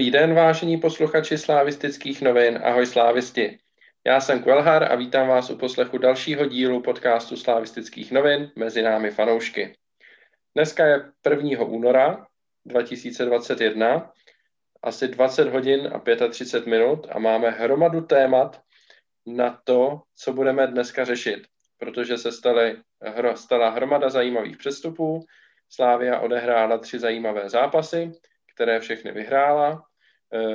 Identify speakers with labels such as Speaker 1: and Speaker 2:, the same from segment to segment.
Speaker 1: Dobrý den, vážení posluchači slávistických novin. Ahoj slávisti. Já jsem Kvelhar a vítám vás u poslechu dalšího dílu podcastu slávistických novin Mezi námi fanoušky. Dneska je 1. února 2021, asi 20 hodin a 35 minut a máme hromadu témat na to, co budeme dneska řešit, protože se staly, stala hromada zajímavých přestupů, Slávia odehrála tři zajímavé zápasy, které všechny vyhrála,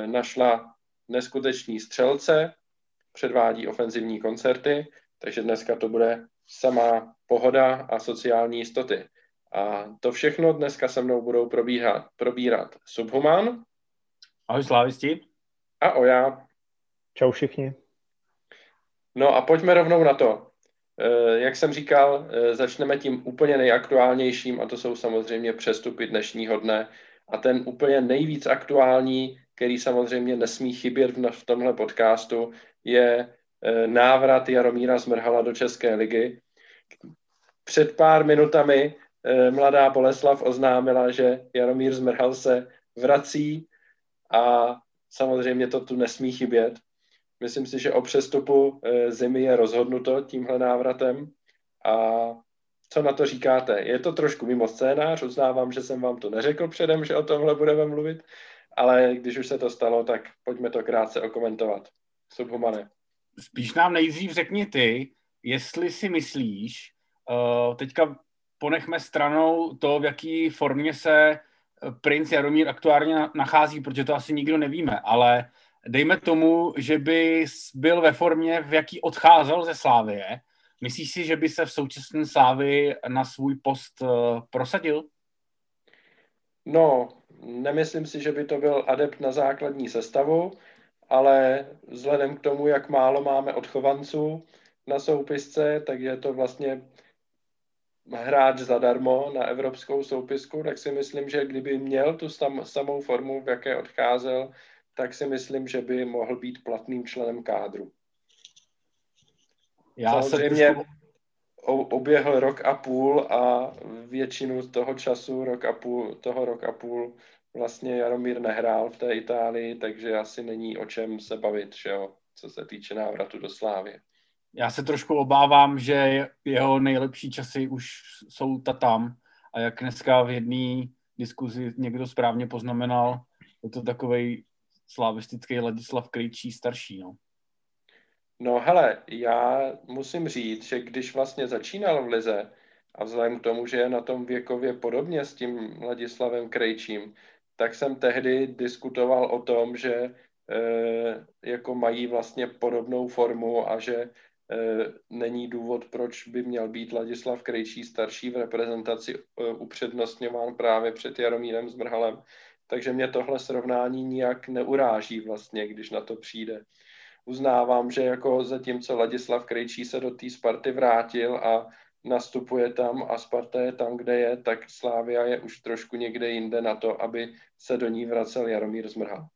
Speaker 1: našla neskuteční střelce, předvádí ofenzivní koncerty, takže dneska to bude samá pohoda a sociální jistoty. A to všechno dneska se mnou budou probíhat, probírat Subhuman.
Speaker 2: Ahoj slávisti.
Speaker 1: A Oja.
Speaker 3: Čau všichni.
Speaker 1: No a pojďme rovnou na to. E, jak jsem říkal, e, začneme tím úplně nejaktuálnějším a to jsou samozřejmě přestupy dnešního dne. A ten úplně nejvíc aktuální, který samozřejmě nesmí chybět v tomhle podcastu, je e, návrat Jaromíra Zmrhala do České ligy. Před pár minutami mladá Boleslav oznámila, že Jaromír Zmrhal se vrací a samozřejmě to tu nesmí chybět. Myslím si, že o přestupu eh, zimy je rozhodnuto tímhle návratem. A co na to říkáte? Je to trošku mimo scénář, uznávám, že jsem vám to neřekl předem, že o tomhle budeme mluvit, ale když už se to stalo, tak pojďme to krátce okomentovat. Subhumane.
Speaker 2: Spíš nám nejdřív řekni ty, jestli si myslíš, uh, teďka ponechme stranou to, v jaký formě se princ Jaromír aktuálně nachází, protože to asi nikdo nevíme, ale dejme tomu, že by byl ve formě, v jaký odcházel ze Slávie. Myslíš si, že by se v současné Slávii na svůj post uh, prosadil?
Speaker 1: No, nemyslím si, že by to byl adept na základní sestavu, ale vzhledem k tomu, jak málo máme odchovanců na soupisce, tak je to vlastně hráč zadarmo na evropskou soupisku, tak si myslím, že kdyby měl tu sam, samou formu, v jaké odcházel, tak si myslím, že by mohl být platným členem kádru. Já Samozřejmě trošku... oběhl rok a půl a většinu toho času, rok a půl, toho rok a půl vlastně Jaromír nehrál v té Itálii, takže asi není o čem se bavit, že jo, co se týče návratu do Slávy.
Speaker 2: Já se trošku obávám, že jeho nejlepší časy už jsou ta tam a jak dneska v jedné diskuzi někdo správně poznamenal, je to takový slavistický Ladislav Krejčí starší, no.
Speaker 1: No hele, já musím říct, že když vlastně začínal v Lize a vzhledem k tomu, že je na tom věkově podobně s tím Ladislavem Krejčím, tak jsem tehdy diskutoval o tom, že e, jako mají vlastně podobnou formu a že e, není důvod, proč by měl být Ladislav Krejčí starší v reprezentaci e, upřednostňován právě před Jaromírem Zmrhalem. Takže mě tohle srovnání nijak neuráží vlastně, když na to přijde. Uznávám, že jako zatímco Ladislav Krejčí se do té Sparty vrátil a nastupuje tam a Sparta je tam, kde je, tak Slávia je už trošku někde jinde na to, aby se do ní vracel Jaromír Zmrhal.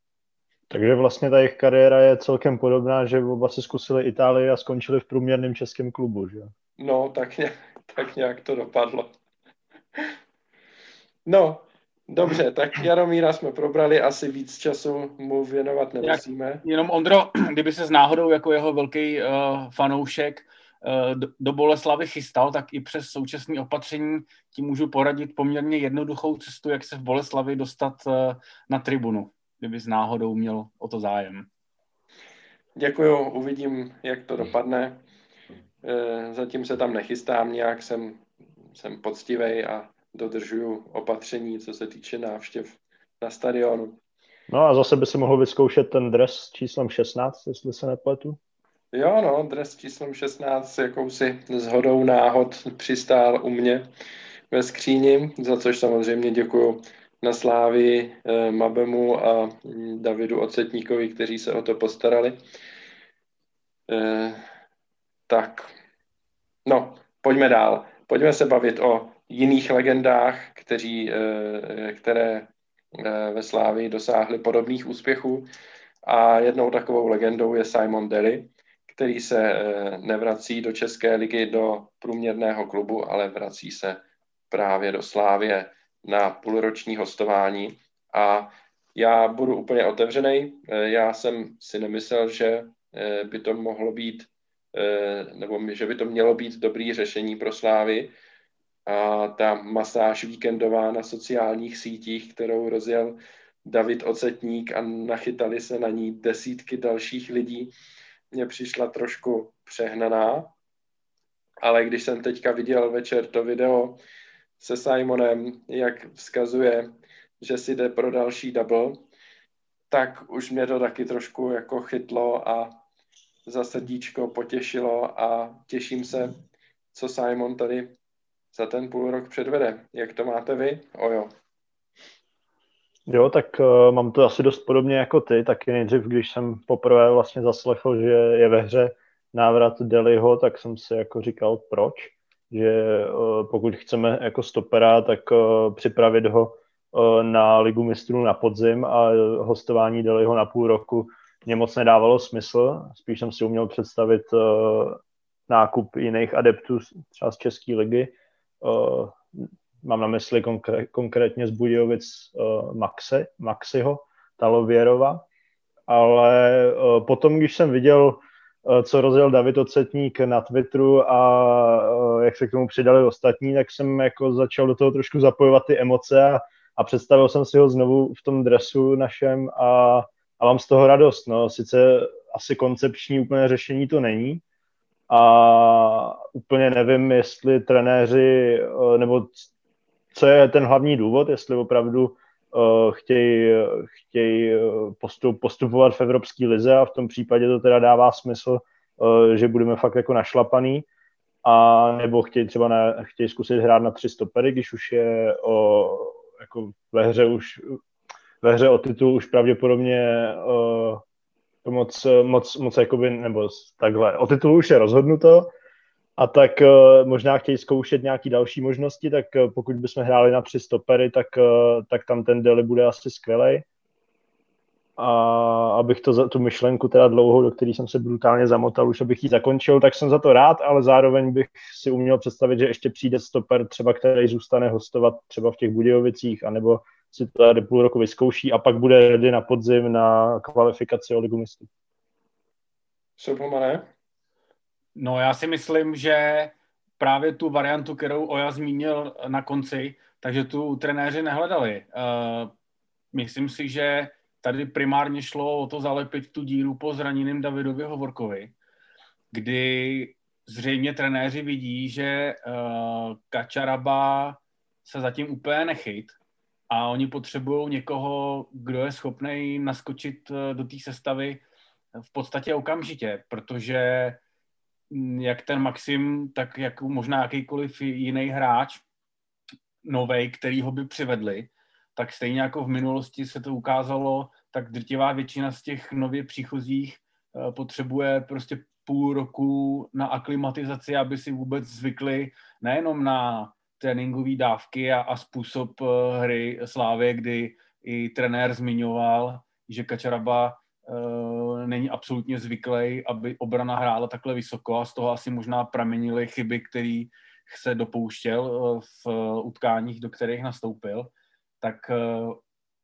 Speaker 3: Takže vlastně ta jejich kariéra je celkem podobná, že oba si zkusili Itálii a skončili v průměrném českém klubu, že?
Speaker 1: No, tak nějak, tak nějak to dopadlo. No, Dobře, tak Jaromíra jsme probrali, asi víc času mu věnovat nemusíme.
Speaker 2: Jenom Ondro, kdyby se s náhodou jako jeho velký uh, fanoušek uh, do, do Boleslavy chystal, tak i přes současné opatření ti můžu poradit poměrně jednoduchou cestu, jak se v Boleslavi dostat uh, na tribunu, kdyby s náhodou měl o to zájem.
Speaker 1: Děkuju, uvidím, jak to dopadne. Zatím se tam nechystám nějak, jsem, jsem poctivej a dodržuju opatření, co se týče návštěv na stadionu.
Speaker 3: No a zase by si mohl vyzkoušet ten dres s číslem 16, jestli se nepletu.
Speaker 1: Jo, no, dres s číslem 16 jakousi zhodou náhod přistál u mě ve skříni, za což samozřejmě děkuju na Slávi eh, Mabemu a Davidu Ocetníkovi, kteří se o to postarali. Eh, tak, no, pojďme dál. Pojďme se bavit o jiných legendách, kteří, eh, které eh, ve Slávii dosáhly podobných úspěchů. A jednou takovou legendou je Simon Daly, který se eh, nevrací do České ligy do průměrného klubu, ale vrací se právě do Slávě na půlroční hostování. A já budu úplně otevřený. Já jsem si nemyslel, že by to mohlo být, nebo že by to mělo být dobrý řešení pro Slávy. A ta masáž víkendová na sociálních sítích, kterou rozjel David Ocetník a nachytali se na ní desítky dalších lidí, mně přišla trošku přehnaná. Ale když jsem teďka viděl večer to video se Simonem, jak vzkazuje, že si jde pro další double, tak už mě to taky trošku jako chytlo a za srdíčko potěšilo a těším se, co Simon tady za ten půl rok předvede. Jak to máte vy? Ojo.
Speaker 3: Jo, tak uh, mám to asi dost podobně jako ty, taky nejdřív, když jsem poprvé vlastně zaslechl, že je ve hře návrat Deliho, tak jsem si jako říkal, proč, že uh, pokud chceme jako stopera, tak uh, připravit ho uh, na ligu mistrů na podzim a hostování Deliho na půl roku mě moc nedávalo smysl, spíš jsem si uměl představit uh, nákup jiných adeptů třeba z České ligy, uh, mám na mysli konkré, konkrétně z Budějovic uh, Maxi, Maxiho Talověrova, ale uh, potom, když jsem viděl, uh, co rozjel David Ocetník na Twitteru a uh, jak se k tomu přidali ostatní, tak jsem jako začal do toho trošku zapojovat ty emoce a, a představil jsem si ho znovu v tom dresu našem a, a mám z toho radost. No. Sice asi koncepční úplně řešení to není, a úplně nevím, jestli trenéři, nebo co je ten hlavní důvod, jestli opravdu uh, chtějí, chtěj postup, postupovat v Evropské lize a v tom případě to teda dává smysl, že budeme fakt jako našlapaný, a nebo chtějí třeba na, chtějí zkusit hrát na tři stopery, když už je o, jako ve hře už ve hře o titul už pravděpodobně uh, moc, moc, moc jakoby, nebo takhle, o titulu už je rozhodnuto, a tak uh, možná chtějí zkoušet nějaké další možnosti, tak uh, pokud bychom hráli na tři stopery, tak, uh, tak tam ten Deli bude asi skvělý. A abych to, tu myšlenku teda dlouho, do které jsem se brutálně zamotal, už abych ji zakončil, tak jsem za to rád, ale zároveň bych si uměl představit, že ještě přijde stoper třeba, který zůstane hostovat třeba v těch Budějovicích, anebo si to tady půl roku vyzkouší a pak bude ready na podzim na kvalifikaci o ligu mistrů.
Speaker 2: No já si myslím, že právě tu variantu, kterou Oja zmínil na konci, takže tu trenéři nehledali. Uh, myslím si, že tady primárně šlo o to zalepit tu díru po zraněným Davidovi Hovorkovi, kdy zřejmě trenéři vidí, že uh, Kačaraba se zatím úplně nechyt a oni potřebují někoho, kdo je schopný naskočit uh, do té sestavy v podstatě okamžitě, protože Mm, jak ten Maxim, tak jak možná jakýkoliv jiný hráč, novej, který ho by přivedli, tak stejně jako v minulosti se to ukázalo, tak drtivá většina z těch nově příchozích eh, potřebuje prostě půl roku na aklimatizaci, aby si vůbec zvykli nejenom na tréninkové dávky a, a způsob eh, hry Slávě, kdy i trenér zmiňoval, že Kačaraba uh, není absolutně zvyklý, aby obrana hrála takhle vysoko a z toho asi možná pramenily chyby, který se dopouštěl uh, v utkáních, do kterých nastoupil, tak uh,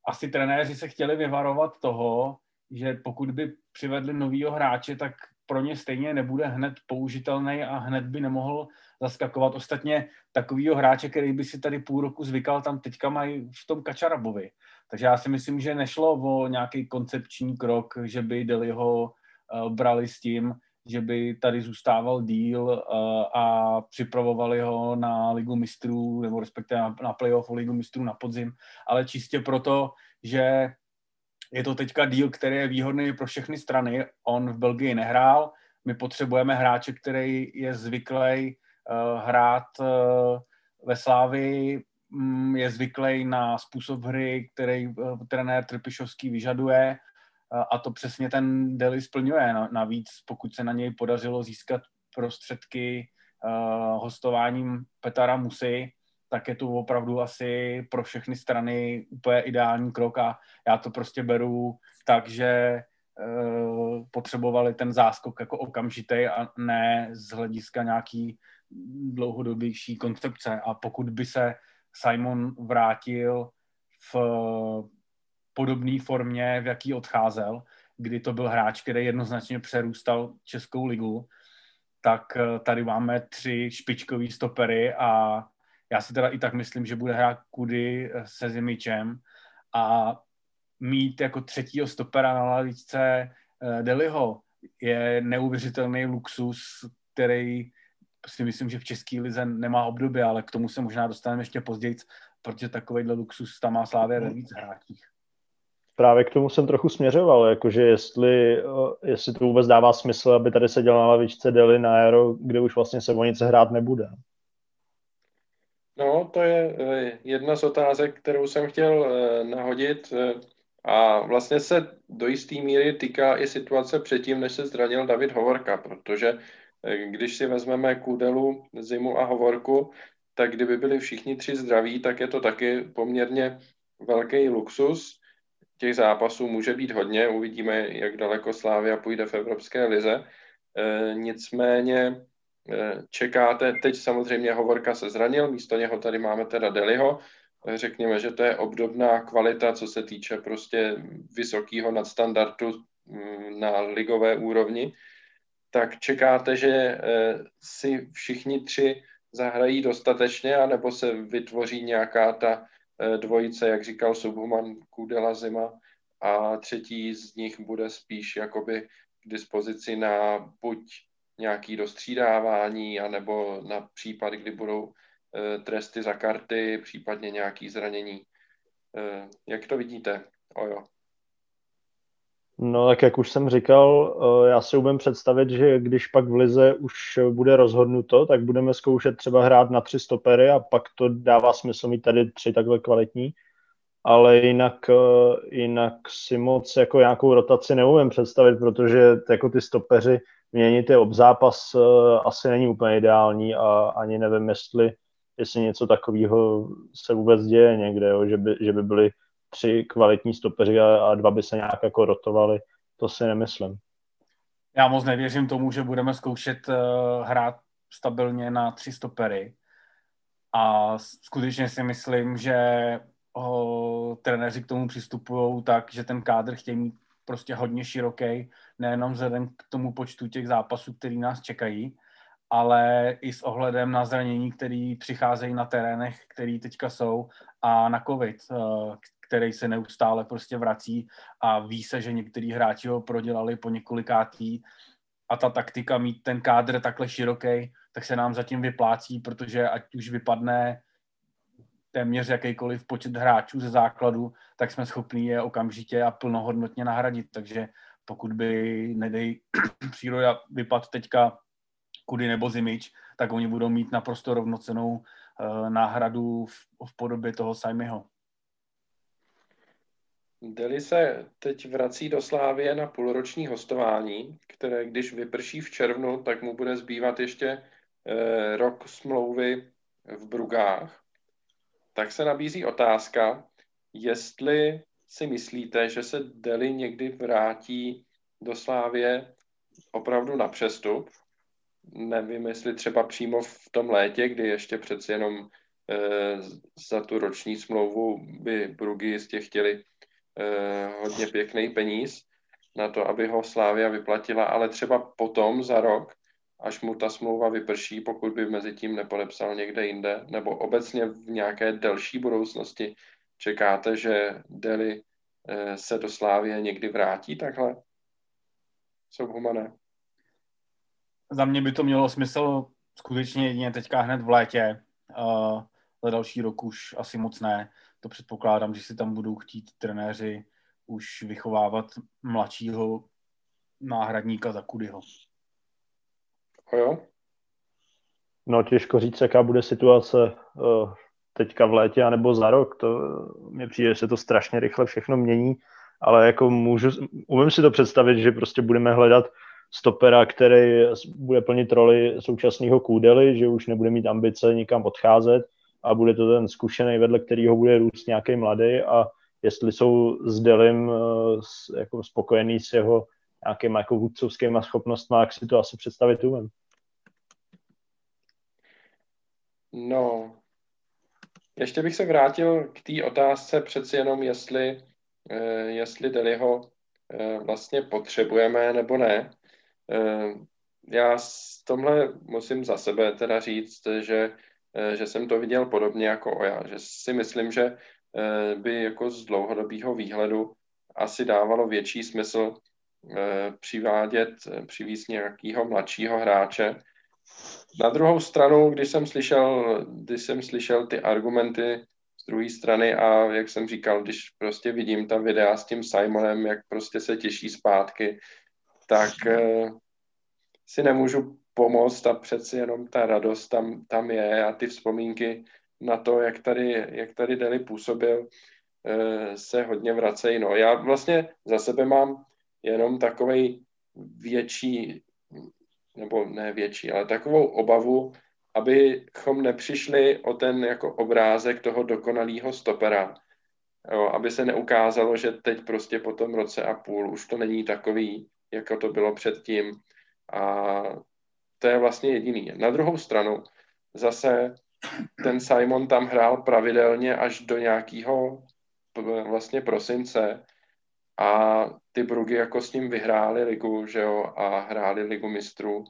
Speaker 2: asi trenéři se chtěli vyvarovat toho, že pokud by přivedli novýho hráče, tak pro ně stejně nebude hned použitelný a hned by nemohl zaskakovat. Ostatně takovýho hráče, který by si tady půl roku zvykal, tam teďka mají v tom Kačarabovi. Takže já si myslím, že nešlo o nějaký koncepční krok, že by Deliho uh, brali s tím, že by tady zůstával díl uh, a připravovali ho na ligu mistrů, nebo respektive na, na playoff ligu mistrů na podzim, ale čistě proto, že je to teďka díl, který je výhodný pro všechny strany. On v Belgii nehrál, my potřebujeme hráče, který je zvyklý hrát uh, ve Slávii, um, je zvyklý na způsob hry, který uh, trenér Trpišovský vyžaduje a to přesně ten Deli splňuje. Navíc, pokud se na něj podařilo získat prostředky hostováním Petara Musy, tak je to opravdu asi pro všechny strany úplně ideální krok a já to prostě beru tak, že potřebovali ten záskok jako okamžitý a ne z hlediska nějaký dlouhodobější koncepce. A pokud by se Simon vrátil v, po podobné formě, v jaký odcházel, kdy to byl hráč, který jednoznačně přerůstal Českou ligu, tak eh, tady máme tři špičkový stopery a já si teda i tak myslím, že bude hrát Kudy eh, se Zimičem a mít jako třetího stopera na lavičce uh, Deliho je neuvěřitelný luxus, který si myslím, že v České lize nemá období, ale k tomu se možná dostaneme ještě později, protože takovýhle luxus tam má Slávě ve víc hráčích.
Speaker 3: Právě k tomu jsem trochu směřoval, jakože jestli, jestli to vůbec dává smysl, aby tady seděl na lavičce Deli na Aero, kde už vlastně se o nic hrát nebude.
Speaker 1: No, to je eh, jedna z otázek, kterou jsem chtěl eh, nahodit eh, a vlastně se do jisté míry týká i situace předtím, než se zranil David Hovorka, protože když si vezmeme Kudelu, Zimu a Hovorku, tak kdyby byli všichni tři zdraví, tak je to taky poměrně velký luxus. Těch zápasů může být hodně, uvidíme, jak daleko Slávia půjde v Evropské lize. E, nicméně e, čekáte, teď samozřejmě Hovorka se zranil, místo něho tady máme teda Deliho, e, řekněme, že to je obdobná kvalita, co se týče prostě vysokého nadstandardu mm, na ligové úrovni tak čekáte, že eh, si všichni tři zahrají dostatečně, anebo se vytvoří nějaká ta eh, dvojice, jak říkal Subhuman, Kudela Zima a třetí z nich bude spíš jakoby k dispozici na buď nějaký dostřídávání, anebo na případ, kdy budou eh, tresty za karty, případně nějaký zranění. Jak to vidíte? Ojo.
Speaker 3: No tak jak už jsem říkal, eh, já si umím představit, že když pak v Lize už bude rozhodnuto, tak budeme zkoušet třeba hrát na tři stopery a pak to dává smysl mít tady tři takhle kvalitní. Ale jinak, eh, jinak si moc jako nějakou rotaci neumím představit, protože jako ty stopeři měnit je obzápas eh, asi není úplně ideální a ani nevím, jestli, jestli něco takového se vůbec děje někde, jo, že, by, že by byli tři kvalitní stopeři a, a dva by se nějak jako rotovali, to si nemyslím.
Speaker 2: Já moc nevěřím tomu, že budeme zkoušet uh, hrát stabilně na tři stopery a skutečně si myslím, že ho trenéři k tomu přistupují tak, že ten kádr chtějí mít prostě hodně široký, nejenom vzhledem k tomu počtu těch zápasů, který nás čekají, ale i s ohledem na zranění, které přicházejí na terénech, které teďka jsou a na covid, eh, který se neustále prostě vrací a ví se, že některý hráči ho prodělali po několikátý a ta taktika mít ten kádr takhle široký, tak se nám zatím vyplácí, protože ať už vypadne téměř jakýkoliv počet hráčů ze základu, tak jsme schopni je okamžitě a plnohodnotně nahradit. Takže pokud by, nedej, příroda vypad teďka Kudy nebo Zimič, tak oni budou mít naprosto rovnocenou uh, náhradu v, v podobě toho Saimiho.
Speaker 1: Deli se teď vrací do Slávie na půlroční hostování, které když vyprší v červnu, tak mu bude zbývat ještě eh, rok smlouvy v Brugách. Tak se nabízí otázka, jestli si myslíte, že se Deli někdy vrátí do Slávie opravdu na přestup. Nevím, jestli třeba přímo v tom létě, kdy ještě přeci jenom eh, za tu roční smlouvu by Brugy jistě chtěli hodně pěkný peníz na to, aby ho Slávia vyplatila, ale třeba potom za rok, až mu ta smlouva vyprší, pokud by mezi tím nepodepsal někde jinde, nebo obecně v nějaké delší budoucnosti, čekáte, že Deli eh, se do Slávie někdy vrátí takhle? Jsou humané.
Speaker 2: Za mě by to mělo smysl skutečně jedině teďka hned v létě. Uh, za další rok už asi moc ne to předpokládám, že si tam budou chtít trenéři už vychovávat mladšího náhradníka za Kudyho.
Speaker 1: jo?
Speaker 3: No těžko říct, jaká bude situace uh, teďka v létě anebo za rok. To mně přijde, že se to strašně rychle všechno mění, ale jako můžu, umím si to představit, že prostě budeme hledat stopera, který bude plnit roli současného kůdely, že už nebude mít ambice nikam odcházet a bude to ten zkušený, vedle kterého bude růst nějaký mladý a jestli jsou s Delim eh, jako spokojený s jeho nějakýma jako vůdcovskýma schopnostmi, jak si to asi představit umím.
Speaker 1: No, ještě bych se vrátil k té otázce přeci jenom, jestli jestli Deliho vlastně potřebujeme nebo ne. Já s tomhle musím za sebe teda říct, že, že jsem to viděl podobně jako Oja, že si myslím, že by jako z dlouhodobého výhledu asi dávalo větší smysl přivádět, přivízt nějakého mladšího hráče, na druhou stranu, když jsem slyšel, když jsem slyšel ty argumenty z druhé strany a jak jsem říkal, když prostě vidím ta videa s tím Simonem, jak prostě se těší zpátky, tak eh, si nemůžu pomoct a přeci jenom ta radost tam, tam je a ty vzpomínky na to, jak tady, jak tady Deli působil, eh, se hodně vracejí. No, já vlastně za sebe mám jenom takový větší nebo ne větší, ale takovou obavu, abychom nepřišli o ten jako obrázek toho dokonalého stopera. Jo, aby se neukázalo, že teď prostě po tom roce a půl už to není takový, jako to bylo předtím. A to je vlastně jediný. Na druhou stranu zase ten Simon tam hrál pravidelně až do nějakého vlastně prosince a ty Brugy jako s ním vyhráli ligu, že jo, a hráli ligu mistrů,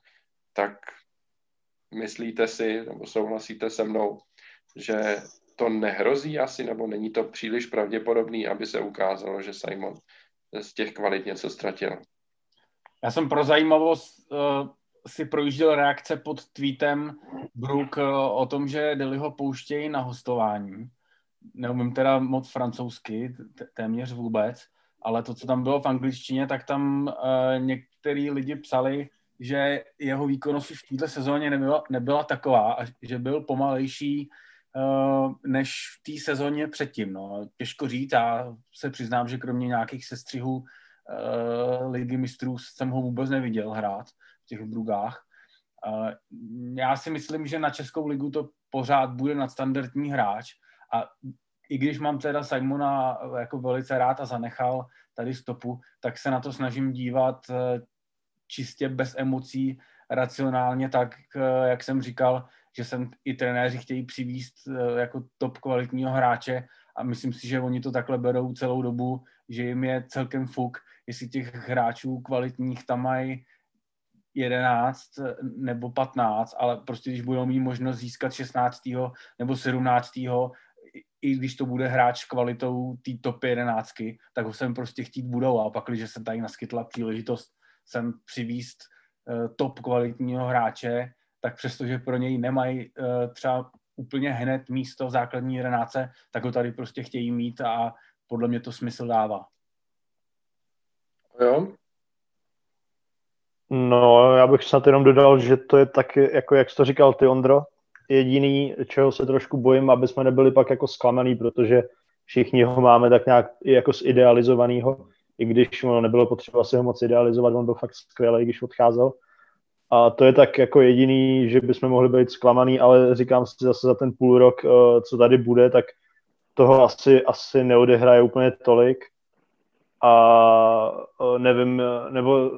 Speaker 1: tak myslíte si, nebo souhlasíte se mnou, že to nehrozí asi, nebo není to příliš pravděpodobný, aby se ukázalo, že Simon z těch kvalit něco ztratil?
Speaker 2: Já jsem pro zajímavost uh, si projížděl reakce pod tweetem Brook uh, o tom, že Deli ho pouštějí na hostování. Neumím teda moc francouzsky, téměř vůbec, ale to, co tam bylo v angličtině, tak tam uh, některý lidi psali, že jeho výkonnost už v této sezóně nebyla, nebyla taková, a že byl pomalejší uh, než v té sezóně předtím. No. Těžko říct, já se přiznám, že kromě nějakých sestřihů uh, ligy mistrů jsem ho vůbec neviděl hrát těch brugách. Uh, já si myslím, že na Českou ligu to pořád bude nadstandardní hráč a i když mám teda Simona jako velice rád a zanechal tady stopu, tak se na to snažím dívat eh, čistě bez emocí, racionálně tak, eh, jak jsem říkal, že jsem i trenéři chtějí přivíst eh, jako top kvalitního hráče a myslím si, že oni to takhle berou celou dobu, že jim je celkem fuk, jestli těch hráčů kvalitních tam mají 11 nebo 15, ale prostě když budou mít možnost získat 16. nebo 17 i když to bude hráč kvalitou té top 11, tak ho sem prostě chtít budou a pak, když se tady naskytla příležitost sem přivíst uh, top kvalitního hráče, tak přestože pro něj nemají uh, třeba úplně hned místo v základní jedenáce, tak ho tady prostě chtějí mít a podle mě to smysl dává.
Speaker 1: Jo.
Speaker 3: No, já bych snad jenom dodal, že to je taky, jako jak jsi to říkal ty, Ondro, jediný, čeho se trošku bojím, aby jsme nebyli pak jako zklamaný, protože všichni ho máme tak nějak jako zidealizovanýho, i když ono nebylo potřeba si ho moc idealizovat, on byl fakt skvělý, když odcházel. A to je tak jako jediný, že bychom mohli být zklamaný, ale říkám si zase za ten půl rok, eh, co tady bude, tak toho asi, asi neodehraje úplně tolik. A eh, nevím, nebo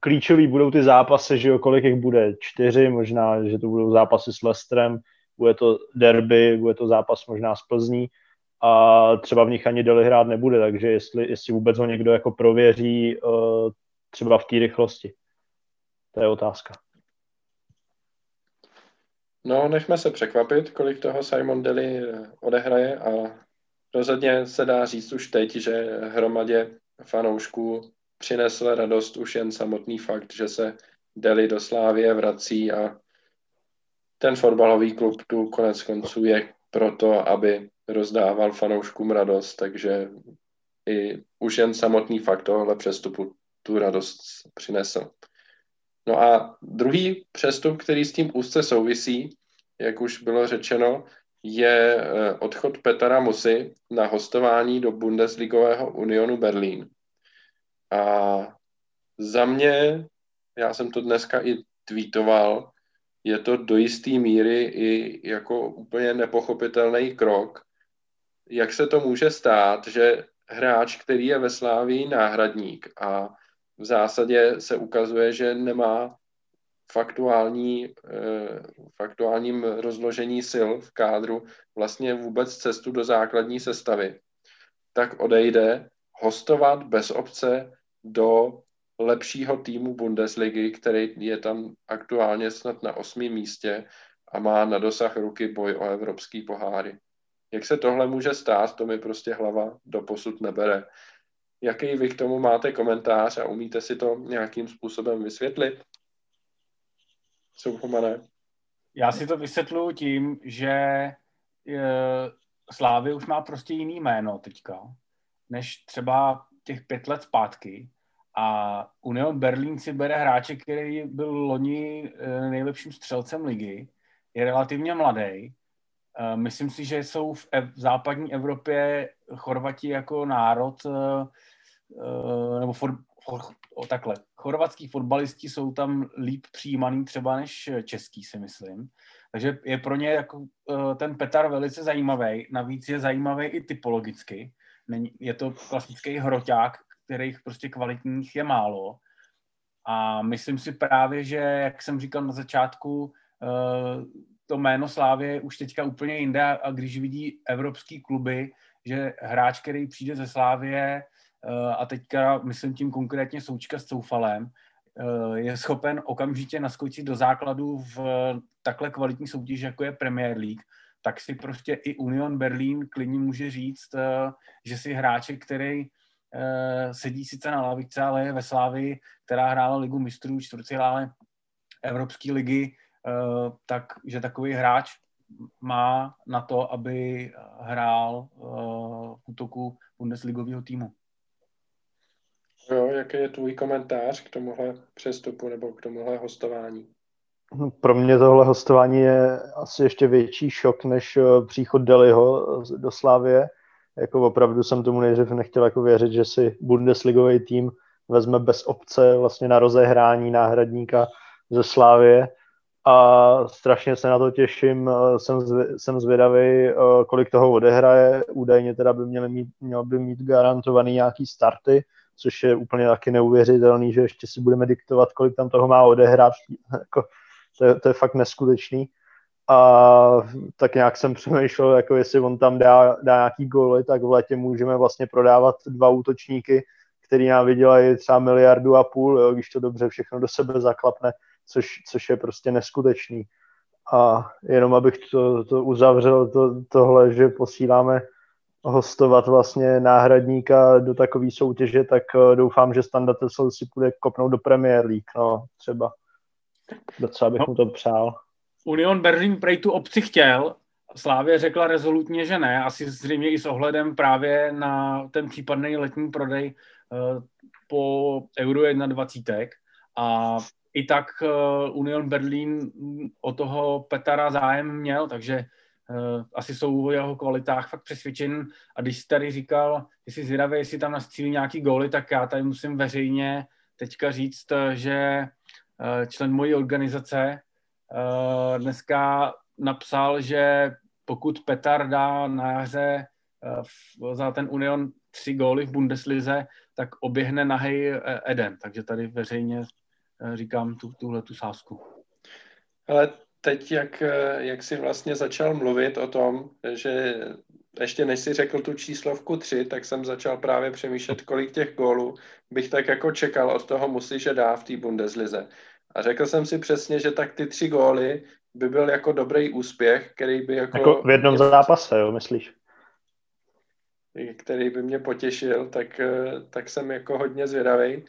Speaker 3: klíčový budou ty zápasy, že jo, kolik jich bude, čtyři, možná, že to budou zápasy s Lestrem, bude to derby, bude to zápas možná s Plzní a třeba v nich ani Deli hrát nebude, takže jestli, jestli vůbec ho někdo jako prověří uh, třeba v té rychlosti. To je otázka.
Speaker 1: No, nechme se překvapit, kolik toho Simon Deli eh, odehraje a rozhodně se dá říct už teď, že hromadě fanoušků přinesl radost už jen samotný fakt, že se Deli do Slávie vrací a ten fotbalový klub tu konec konců je proto, aby rozdával fanouškům radost, takže i už jen samotný fakt tohle přestupu tu radost přinesl. No a druhý přestup, který s tím úzce souvisí, jak už bylo řečeno, je eh, odchod Petra Musy na hostování do Bundesligového Unionu Berlín. A za mě, já jsem to dneska i tweetoval, je to do jisté míry i jako úplně nepochopitelný krok, jak se to může stát, že hráč, který je ve Slávii náhradník a v zásadě se ukazuje, že nemá faktuální, eh, faktuálním rozložení sil v kádru vlastně vůbec cestu do základní sestavy, tak odejde hostovat bez obce do lepšího týmu Bundesligy, který je tam aktuálně snad na osmém místě a má na dosah ruky boj o evropský poháry. Jak se tohle může stát, to mi prostě hlava do posud nebere. Jaký vy k tomu máte komentář a umíte si to nějakým způsobem vysvětlit? Soupomané?
Speaker 2: Já si to vysvětluji tím, že Slávy už má prostě jiný jméno teďka, než třeba těch pět let zpátky. A Union Berlin si bere hráče, který byl loni eh, nejlepším střelcem ligy, je relativně mladý. Eh, myslím si, že jsou v, ev- v západní Evropě Chorvati jako národ, eh, nebo for, for, o, takhle, chorvatský fotbalisti jsou tam líp přijímaný třeba než český, si myslím. Takže je pro ně jako ten Petar velice zajímavý. Navíc je zajímavý i typologicky. Není, je to klasický hroťák, kterých prostě kvalitních je málo. A myslím si právě, že, jak jsem říkal na začátku, eh, to jméno Slávě už teďka úplně jinde a když vidí evropský kluby, že hráč, který přijde ze Slávě eh, a teďka myslím tím konkrétně Součka s Coufalem, eh, je schopen okamžitě naskočit do základu v takhle kvalitní soutěži, jako je Premier League, tak si prostě i Union Berlin klidně může říct, že si hráče, který Eh, sedí sice na lavice, ale je ve Slávi, která hrála ligu mistrů, čtvrtfinále Evropské ligy, eh, tak, že takový hráč má na to, aby hrál eh, v útoku Bundesligového týmu.
Speaker 1: Jo, jaký je tvůj komentář k tomuhle přestupu nebo k tomuhle hostování?
Speaker 3: Pro mě tohle hostování je asi ještě větší šok než příchod Deliho do Slávie jako opravdu jsem tomu nejdřív nechtěl jako věřit, že si Bundesligový tým vezme bez obce vlastně na rozehrání náhradníka ze Slávie a strašně se na to těším. Jsem, zv, jsem zvědavý, kolik toho odehraje. Údajně teda by měl mít, měl by mít garantovaný nějaký starty, což je úplně taky neuvěřitelný, že ještě si budeme diktovat, kolik tam toho má odehrát. Jako, to, je, to je fakt neskutečný a tak nějak jsem přemýšlel, jako jestli on tam dá, dá nějaký góly, tak v letě můžeme vlastně prodávat dva útočníky, který nám vydělají třeba miliardu a půl, jo, když to dobře všechno do sebe zaklapne, což, což je prostě neskutečný. A jenom abych to, to uzavřel, to, tohle, že posíláme hostovat vlastně náhradníka do takové soutěže, tak eh, doufám, že Standa Tesel si půjde kopnout do Premier League, no třeba. Docela bych no. mu to přál.
Speaker 2: Union Berlin prej tu obci chtěl, Slávě řekla rezolutně, že ne, asi zřejmě i s ohledem právě na ten případný letní prodej uh, po Euro 21. A i tak uh, Union Berlin o toho Petara zájem měl, takže uh, asi jsou o jeho kvalitách fakt přesvědčen. A když jsi tady říkal, jestli zvědavý, jestli tam nastřílí nějaký góly, tak já tady musím veřejně teďka říct, že člen mojí organizace Eh, dneska napsal, že pokud Petar dá na jaře eh, za ten Union tři góly v Bundeslize, tak oběhne nahej eh, Eden. Takže tady veřejně říkám tu, tuhle tu sázku.
Speaker 1: Ale teď, jak, jak jsi vlastně začal mluvit o tom, že ještě než si řekl tu číslovku 3, tak jsem začal právě přemýšlet, kolik těch gólů bych tak jako čekal od toho musí, že dá v té Bundeslize. A řekl jsem si přesně, že tak ty tři góly by byl jako dobrý úspěch, který by jako...
Speaker 3: Jako v jednom zápase, jo, myslíš?
Speaker 1: Který by mě potěšil, tak, eh, tak jsem jako hodně zvědavý.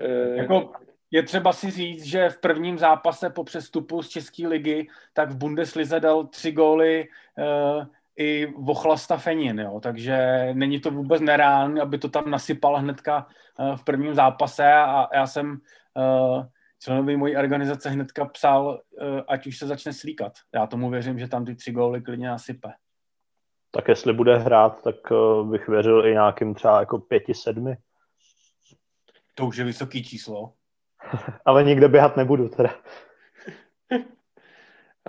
Speaker 2: Eh, jako je třeba si říct, že v prvním zápase po přestupu z České ligy tak v Bundeslize dal tři góly uh, i Vochlasta Fenin, jo, takže není to vůbec nereálné, aby to tam nasypal hnedka uh, v prvním zápase a já jsem uh, členovi mojí organizace hnedka psal, eh, ať už se začne slíkat. Já tomu věřím, že tam ty tři góly klidně nasype.
Speaker 3: Tak jestli bude hrát, tak eh, bych věřil i nějakým třeba jako pěti, sedmi.
Speaker 2: To už je vysoký číslo.
Speaker 3: Ale nikde běhat nebudu teda.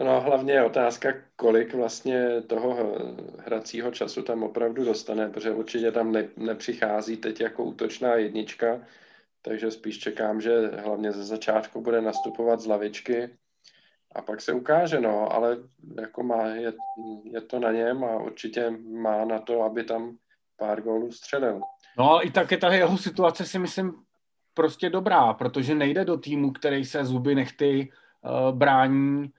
Speaker 1: No, hlavně je otázka, kolik vlastně toho hracího času tam opravdu dostane, protože určitě tam ne, nepřichází teď jako útočná jednička, takže spíš čekám, že hlavně ze začátku bude nastupovat z lavičky a pak se ukáže, no, ale jako má, je, je to na něm a určitě má na to, aby tam pár gólů střelil.
Speaker 2: No ale i tak je ta jeho situace si myslím prostě dobrá, protože nejde do týmu, který se zuby nechty uh, brání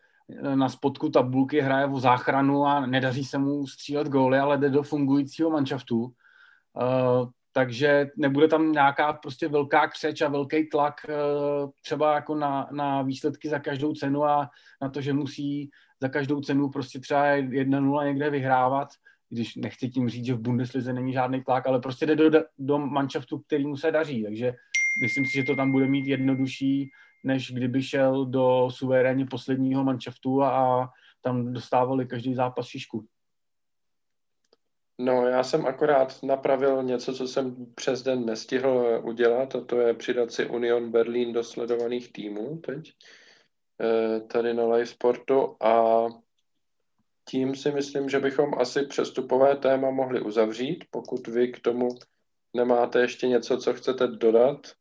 Speaker 2: na spodku tabulky, hraje o záchranu a nedaří se mu střílet góly, ale jde do fungujícího manšaftu. Uh, takže nebude tam nějaká prostě velká křeč a velký tlak uh, třeba jako na, na výsledky za každou cenu a na to, že musí za každou cenu prostě třeba 1-0 někde vyhrávat, když nechci tím říct, že v Bundeslize není žádný tlak, ale prostě jde do, do manšaftu, který mu se daří, takže myslím si, že to tam bude mít jednodušší, než kdyby šel do suverénně posledního manšaftu a, a tam dostávali každý zápas šišku.
Speaker 1: No, já jsem akorát napravil něco, co jsem přes den nestihl udělat, a to je přidat si Union Berlin do sledovaných týmů teď, eh, tady na live sportu a tím si myslím, že bychom asi přestupové téma mohli uzavřít, pokud vy k tomu nemáte ještě něco, co chcete dodat, eh,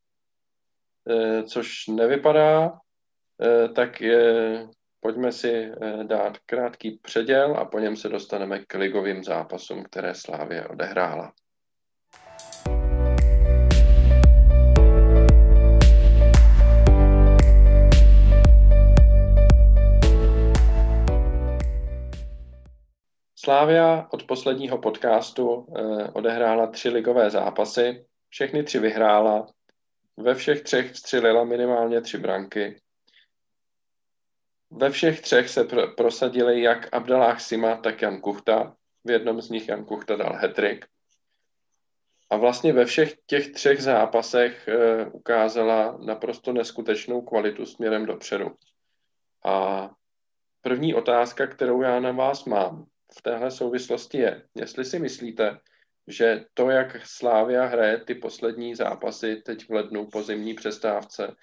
Speaker 1: což nevypadá, eh, tak je, pojďme si eh, dát krátký předěl a po něm se dostaneme k ligovým zápasům, které Slávě odehrála. Slávia od posledního podcastu eh, odehrála tři ligové zápasy, všechny tři vyhrála, ve všech třech střelila minimálně tři branky. Ve všech třech se pr- prosadili jak Abdelách Sima, tak Jan Kuchta. V jednom z nich Jan Kuchta dal hetrik. A vlastně ve všech těch třech zápasech e, ukázala naprosto neskutečnou kvalitu směrem dopředu. A první otázka, kterou já na vás mám, v téhle souvislosti je, jestli si myslíte, že to, jak Slávia hraje ty poslední zápasy teď v lednu po zimní přestávce,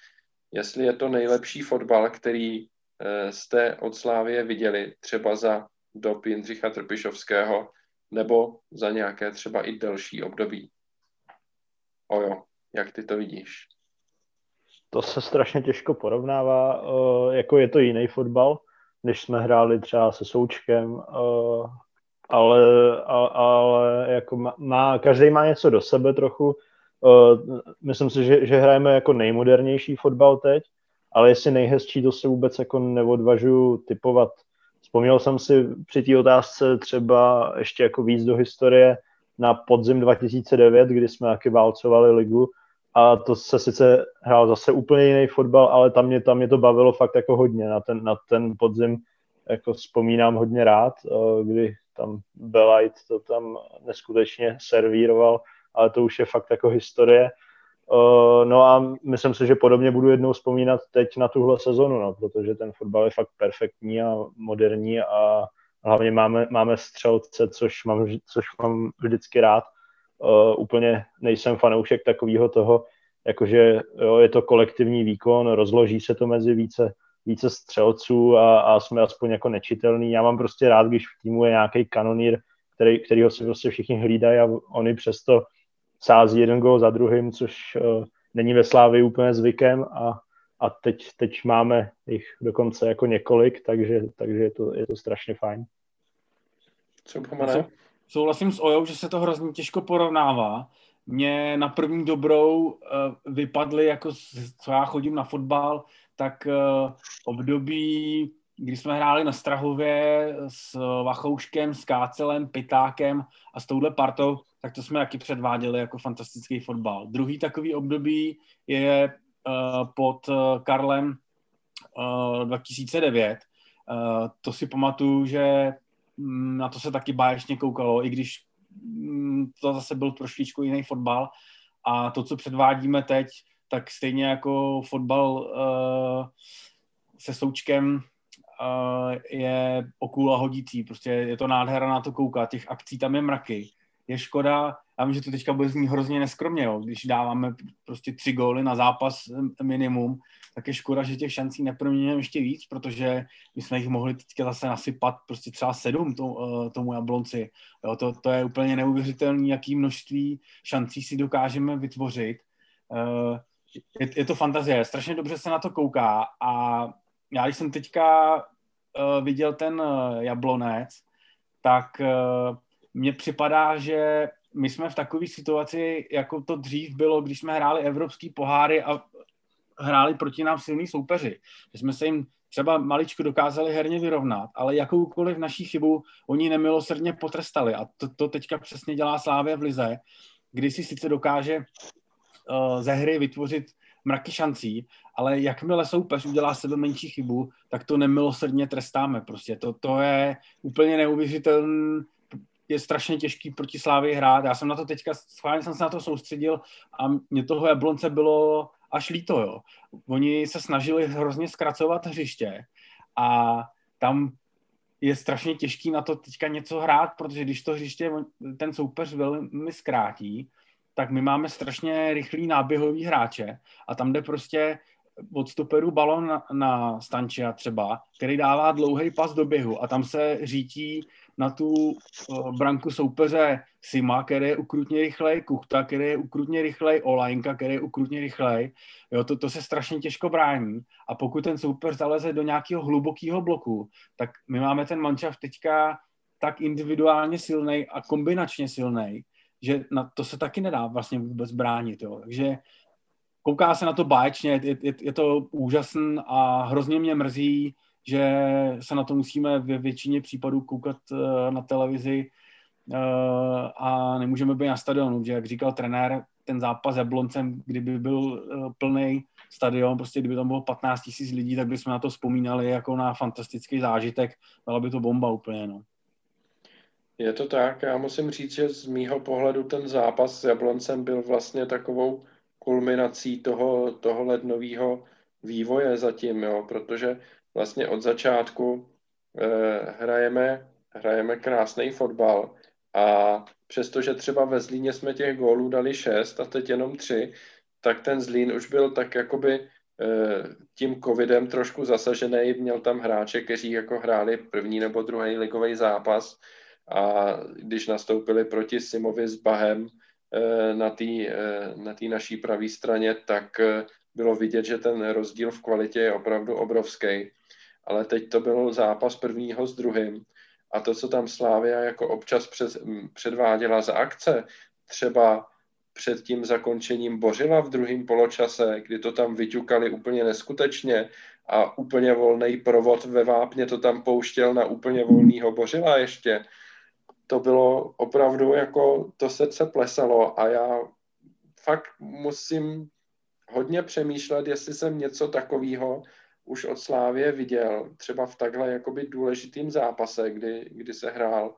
Speaker 1: jestli je to nejlepší fotbal, který eh, jste od Slávie viděli třeba za dob Jindřicha Trpišovského nebo za nějaké třeba i delší období. Ojo, jak ty to vidíš?
Speaker 3: To se strašně těžko porovnává, eh, jako je to jiný fotbal, než jsme hráli třeba se Součkem, uh, ale, ale, ale jako má, každý má něco do sebe trochu. Uh, myslím si, že, že hrajeme jako nejmodernější fotbal teď, ale jestli nejhezčí, to se vůbec jako neodvažuji typovat. Vzpomněl jsem si při té otázce třeba ještě jako víc do historie na podzim 2009, kdy jsme taky válcovali ligu a to se sice hrál zase úplně jiný fotbal, ale tam mě, tam mě to bavilo fakt jako hodně. Na ten, na ten podzim jako vzpomínám hodně rád, kdy tam Belajt to tam neskutečně servíroval, ale to už je fakt jako historie. No a myslím si, že podobně budu jednou vzpomínat teď na tuhle sezonu, no, protože ten fotbal je fakt perfektní a moderní a hlavně máme, máme střelce, což mám, což mám vždycky rád úplně nejsem fanoušek takového toho, jakože jo, je to kolektivní výkon, rozloží se to mezi více, více střelců a, a jsme aspoň jako nečitelný. Já mám prostě rád, když v týmu je nějaký kanonýr, který, kterýho si prostě všichni hlídají a oni přesto sází jeden gol za druhým, což uh, není ve Slávii úplně zvykem a, a teď, teď máme jich dokonce jako několik, takže, takže je, to, je to strašně fajn.
Speaker 1: Co pomane?
Speaker 2: souhlasím s Ojou, že se to hrozně těžko porovnává. Mě na první dobrou uh, vypadly, jako co já chodím na fotbal, tak uh, období, kdy jsme hráli na Strahově s Vachouškem, s Kácelem, Pitákem a s touhle partou, tak to jsme taky předváděli jako fantastický fotbal. Druhý takový období je uh, pod Karlem uh, 2009. Uh, to si pamatuju, že Mm, na to se taky báječně koukalo, i když mm, to zase byl trošičku jiný fotbal. A to, co předvádíme teď, tak stejně jako fotbal uh, se součkem uh, je okůla hodící. Prostě je to nádhera na to koukat. Těch akcí tam je mraky. Je škoda, já vím, že to teďka bude znít hrozně neskromně, jo. když dáváme prostě tři góly na zápas minimum, tak je škoda, že těch šancí neproměňujeme ještě víc, protože my jsme jich mohli teďka zase nasypat prostě třeba sedm tomu, eh, tomu jablonci. Jo, to, to je úplně neuvěřitelné, jaký množství šancí si dokážeme vytvořit. Je, je to fantazie, strašně dobře se na to kouká a já když jsem teďka eh, viděl ten jablonec, tak mně připadá, že my jsme v takové situaci, jako to dřív bylo, když jsme hráli evropský poháry a hráli proti nám silní soupeři. Že jsme se jim třeba maličku dokázali herně vyrovnat, ale jakoukoliv naší chybu oni nemilosrdně potrestali. A to, to teďka přesně dělá Slávě v Lize, kdy si sice dokáže uh, ze hry vytvořit mraky šancí, ale jakmile soupeř udělá sebe menší chybu, tak to nemilosrdně trestáme. Prostě to, to je úplně neuvěřitelné, je strašně těžký proti Slávě hrát. Já jsem na to teďka, schválně jsem se na to soustředil a mě toho Jablonce bylo až líto, jo. Oni se snažili hrozně zkracovat hřiště a tam je strašně těžký na to teďka něco hrát, protože když to hřiště ten soupeř velmi zkrátí, tak my máme strašně rychlý náběhový hráče a tam jde prostě od stoperu balon na, na Stančia třeba, který dává dlouhý pas do běhu a tam se řítí na tu uh, branku soupeře Sima, který je ukrutně rychlej, Kuchta, který je ukrutně rychlej, Olajnka, který je ukrutně rychlej. Jo, to, to se strašně těžko brání a pokud ten soupeř zaleze do nějakého hlubokého bloku, tak my máme ten mančav teďka tak individuálně silný a kombinačně silný, že na to se taky nedá vlastně vůbec bránit. Jo. Takže kouká se na to báječně, je, je, je to úžasný a hrozně mě mrzí, že se na to musíme ve většině případů koukat uh, na televizi uh, a nemůžeme být na stadionu, že jak říkal trenér, ten zápas s Jabloncem, kdyby byl uh, plný stadion, prostě kdyby tam bylo 15 tisíc lidí, tak bychom na to vzpomínali jako na fantastický zážitek, byla by to bomba úplně, no.
Speaker 1: Je to tak, já musím říct, že z mýho pohledu ten zápas s Jabloncem byl vlastně takovou kulminací toho, toho lednového vývoje zatím, jo, protože vlastně od začátku eh, hrajeme, hrajeme krásný fotbal a přestože třeba ve Zlíně jsme těch gólů dali šest a teď jenom tři, tak ten Zlín už byl tak jakoby eh, tím covidem trošku zasažený, měl tam hráče, kteří jako hráli první nebo druhý ligový zápas a když nastoupili proti Simovi s Bahem eh, na té eh, na naší pravé straně, tak eh, bylo vidět, že ten rozdíl v kvalitě je opravdu obrovský. Ale teď to byl zápas prvního s druhým. A to, co tam Slávia jako občas před, předváděla za akce, třeba před tím zakončením Bořila v druhém poločase, kdy to tam vyťukali úplně neskutečně a úplně volný provod ve Vápně to tam pouštěl na úplně volného Bořila ještě, to bylo opravdu jako, to srdce plesalo a já fakt musím hodně přemýšlet, jestli jsem něco takového už od Slávě viděl, třeba v takhle jakoby důležitým zápase, kdy, kdy se hrál,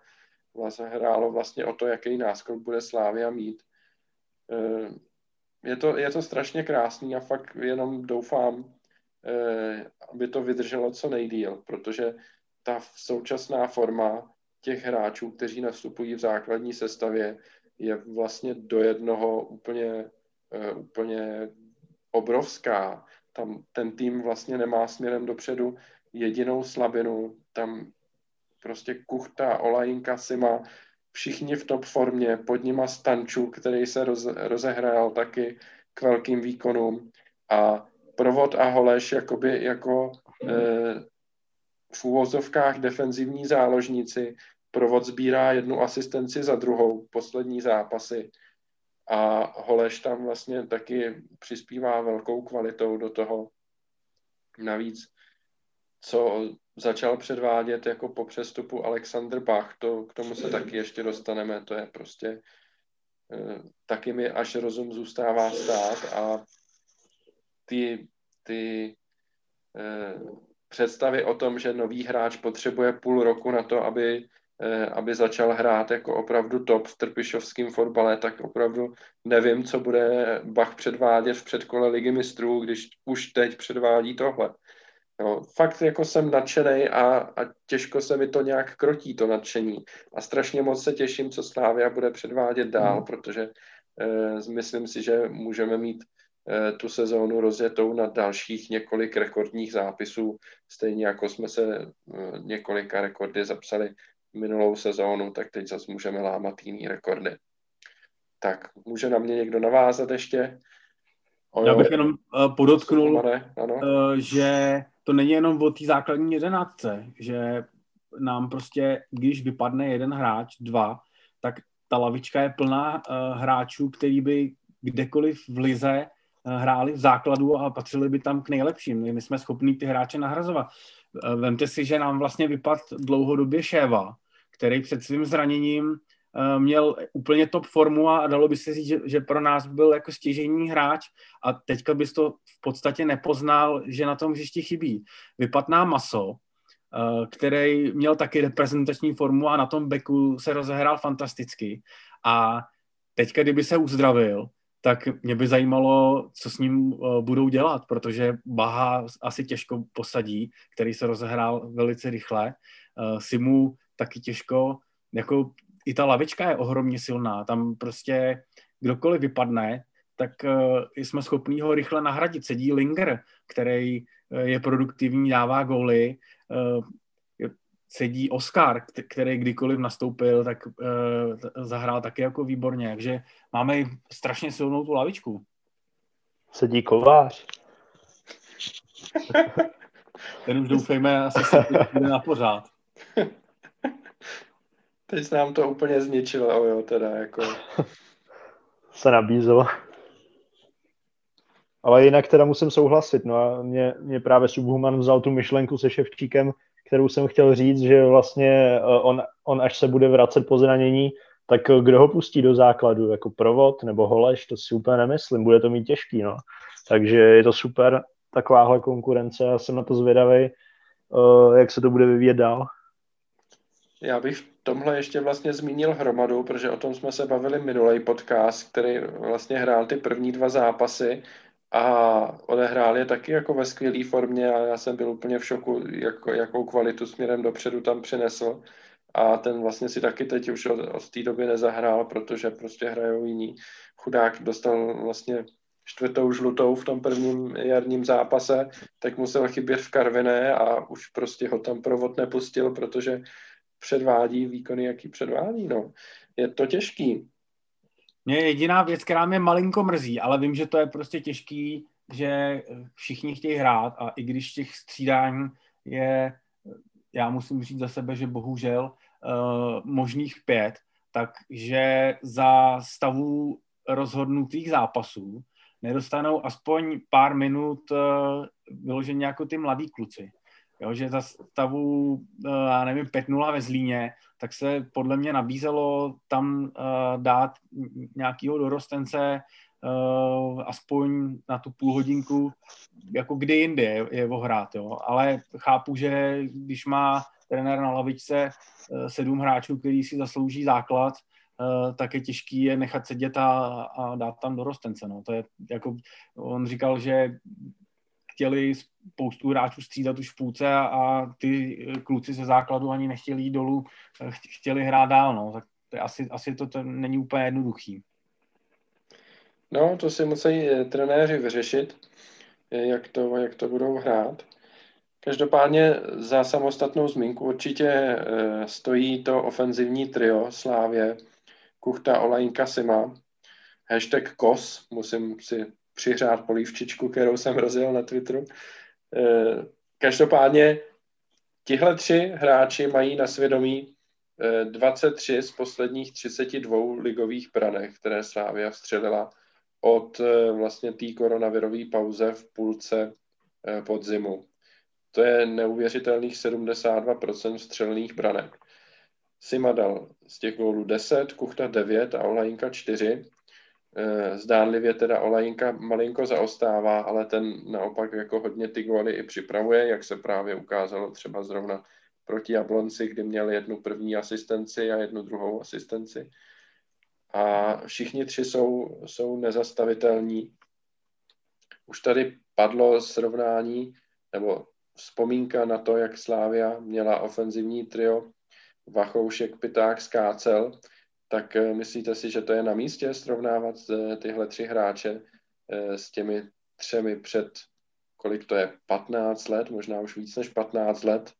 Speaker 1: vlastně hrálo vlastně o to, jaký náskok bude Slávia mít. Eh, je to, je to strašně krásný a fakt jenom doufám, eh, aby to vydrželo co nejdíl, protože ta současná forma těch hráčů, kteří nastupují v základní sestavě, je vlastně do jednoho úplně, uh, úplně obrovská. Tam ten tým vlastně nemá směrem dopředu jedinou slabinu. Tam prostě Kuchta, Olajinka, Sima, všichni v top formě, pod nima Stanču, který se roz, rozehrál taky k velkým výkonům a Provod a Holeš jakoby jako eh, v úvozovkách defenzivní záložníci, Provod sbírá jednu asistenci za druhou, poslední zápasy. A Holeš tam vlastně taky přispívá velkou kvalitou do toho. Navíc, co začal předvádět jako po přestupu Alexander Bach, to, k tomu se taky ještě dostaneme, to je prostě eh, taky mi až rozum zůstává stát a ty, ty eh, představy o tom, že nový hráč potřebuje půl roku na to, aby Eh, aby začal hrát jako opravdu top v trpišovském fotbale, tak opravdu nevím, co bude Bach předvádět v předkole ligy mistrů, když už teď předvádí tohle. Jo, fakt jako jsem nadšený a, a těžko se mi to nějak krotí, to nadšení. A strašně moc se těším, co Slávia bude předvádět dál, hmm. protože eh, myslím si, že můžeme mít tu sezónu rozjetou na dalších několik rekordních zápisů, stejně jako jsme se eh, několika rekordy zapsali minulou sezónu, tak teď zase můžeme lámat jiný rekordy. Tak může na mě někdo navázat ještě?
Speaker 2: Ojo, Já bych jenom uh, podotknul, že to není jenom o té základní jedenáctce, že nám prostě, když vypadne jeden hráč, dva, tak ta lavička je plná hráčů, který by kdekoliv v lize hráli v základu a patřili by tam k nejlepším. My jsme schopni ty hráče nahrazovat. Uh, vemte si, že nám vlastně vypad dlouhodobě Šéva, který před svým zraněním uh, měl úplně top formu a dalo by se říct, že, pro nás byl jako stěžení hráč a teďka bys to v podstatě nepoznal, že na tom hřišti chybí. Vypadná maso, Eh, který měl taky reprezentační formu a na tom beku se rozehrál fantasticky. A teďka, kdyby se uzdravil, tak mě by zajímalo, co s ním uh, budou dělat, protože Baha asi těžko posadí, který se rozehrál velice rychle. Uh, Simu taky těžko, jako i ta lavička je ohromně silná, tam prostě kdokoliv vypadne, tak uh, jsme schopní ho rychle nahradit. Sedí Linger, který je produktivní, dává góly, sedí Oscar, který kdykoliv nastoupil, tak uh, zahrál taky jako výborně, takže máme strašně silnou tu lavičku.
Speaker 3: Sedí Kovář.
Speaker 2: Ten už doufejme asi se bude na pořád.
Speaker 1: Teď nám to úplně zničilo, jo, teda jako.
Speaker 3: se nabízelo. Ale jinak teda musím souhlasit, no a mě, mě právě Subhuman vzal tu myšlenku se Ševčíkem, kterou jsem chtěl říct, že vlastně eh, on, on až se bude vracet po zranění, tak eh, kdo ho pustí do základu, jako provod nebo holeš, to si úplně nemyslím, bude to mít těžký, no. Takže je to super, takováhle konkurence, já jsem na to zvědavý, eh, jak se to bude vyvíjet dál.
Speaker 1: Já bych v tomhle ještě vlastně zmínil hromadu, protože o tom jsme se bavili minulý podcast, který vlastně hrál ty první dva zápasy a odehrál je taky jako ve skvělé formě a já jsem byl úplně v šoku, jako, jakou kvalitu směrem dopředu tam přinesl. A ten vlastně si taky teď už od, od té doby nezahrál, protože prostě hrajou jiní. Chudák dostal vlastně čtvrtou žlutou v tom prvním jarním zápase, tak musel chybět v Karviné a už prostě ho tam provod nepustil, protože předvádí výkony, jaký předvádí. No. Je to těžký.
Speaker 2: Mě jediná věc, která mě malinko mrzí, ale vím, že to je prostě těžký, že všichni chtějí hrát a i když těch střídání je, já musím říct za sebe, že bohužel uh, možných pět, takže za stavu rozhodnutých zápasů nedostanou aspoň pár minut uh, vyloženě jako ty mladí kluci. Jo, že za stavu, uh, já nevím, 5-0 ve Zlíně, tak se podle mě nabízelo tam uh, dát nějakého dorostence uh, aspoň na tu půl hodinku, jako kdy jindy je, je ohrát, jo. Ale chápu, že když má trenér na lavičce uh, sedm hráčů, který si zaslouží základ, uh, tak je těžký je nechat sedět a, a dát tam dorostence, no. To je jako, on říkal, že chtěli spoustu hráčů střídat už v půlce a, a ty kluci ze základu ani nechtěli jít dolů, chtěli hrát dál, no. Tak to je asi, asi to, to není úplně jednoduchý.
Speaker 1: No, to si musí eh, trenéři vyřešit, eh, jak to, jak to budou hrát. Každopádně za samostatnou zmínku určitě eh, stojí to ofenzivní trio Slávě, Kuchta, Olajinka, Sima, hashtag KOS, musím si přihřát polívčičku, kterou jsem rozjel na Twitteru. Eh, každopádně tihle tři hráči mají na svědomí 23 eh, z posledních 32 ligových branech, které Slávia vstřelila od eh, vlastně té koronavirové pauze v půlce podzimu. To je neuvěřitelných 72% střelných branek. Sima dal z těch gólů 10, Kuchta 9 a Olajinka 4. Eh, zdánlivě teda Olajinka malinko zaostává, ale ten naopak jako hodně ty góly i připravuje, jak se právě ukázalo třeba zrovna proti Jablonci, kdy měl jednu první asistenci a jednu druhou asistenci. A všichni tři jsou, jsou nezastavitelní. Už tady padlo srovnání nebo vzpomínka na to, jak Slávia měla ofenzivní trio Vachoušek, Piták, Skácel, tak eh, myslíte si, že to je na místě srovnávat eh, tyhle tři hráče eh, s těmi třemi před, kolik to je, 15 let, možná už víc než 15 let?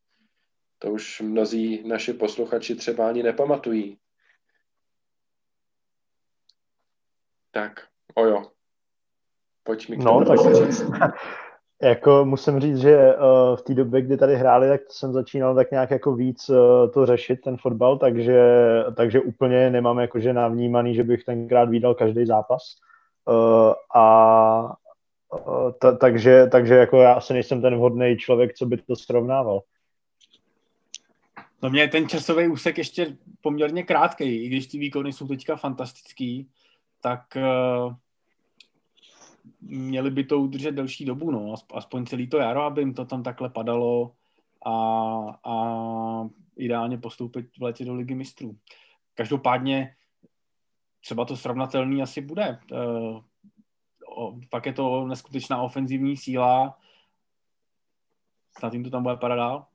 Speaker 1: To už mnozí naši posluchači třeba ani nepamatují. Tak, ojo, pojď mi k
Speaker 3: no, tak, jako musím říct, že uh, v té době, kdy tady hráli, tak jsem začínal tak nějak jako víc uh, to řešit, ten fotbal, takže, takže úplně nemám jakože navnímaný, že bych tenkrát výdal každý zápas. Uh, a uh, t- takže, takže jako já asi nejsem ten vhodný člověk, co by to srovnával.
Speaker 2: No mě ten časový úsek ještě poměrně krátký, i když ty výkony jsou teďka fantastický, tak uh, měli by to udržet delší dobu, no, aspoň celý to jaro, aby jim to tam takhle padalo a, a ideálně postoupit v letě do ligy mistrů. Každopádně třeba to srovnatelný asi bude. Uh, pak je to neskutečná ofenzivní síla. Snad jim to tam bude padat dál.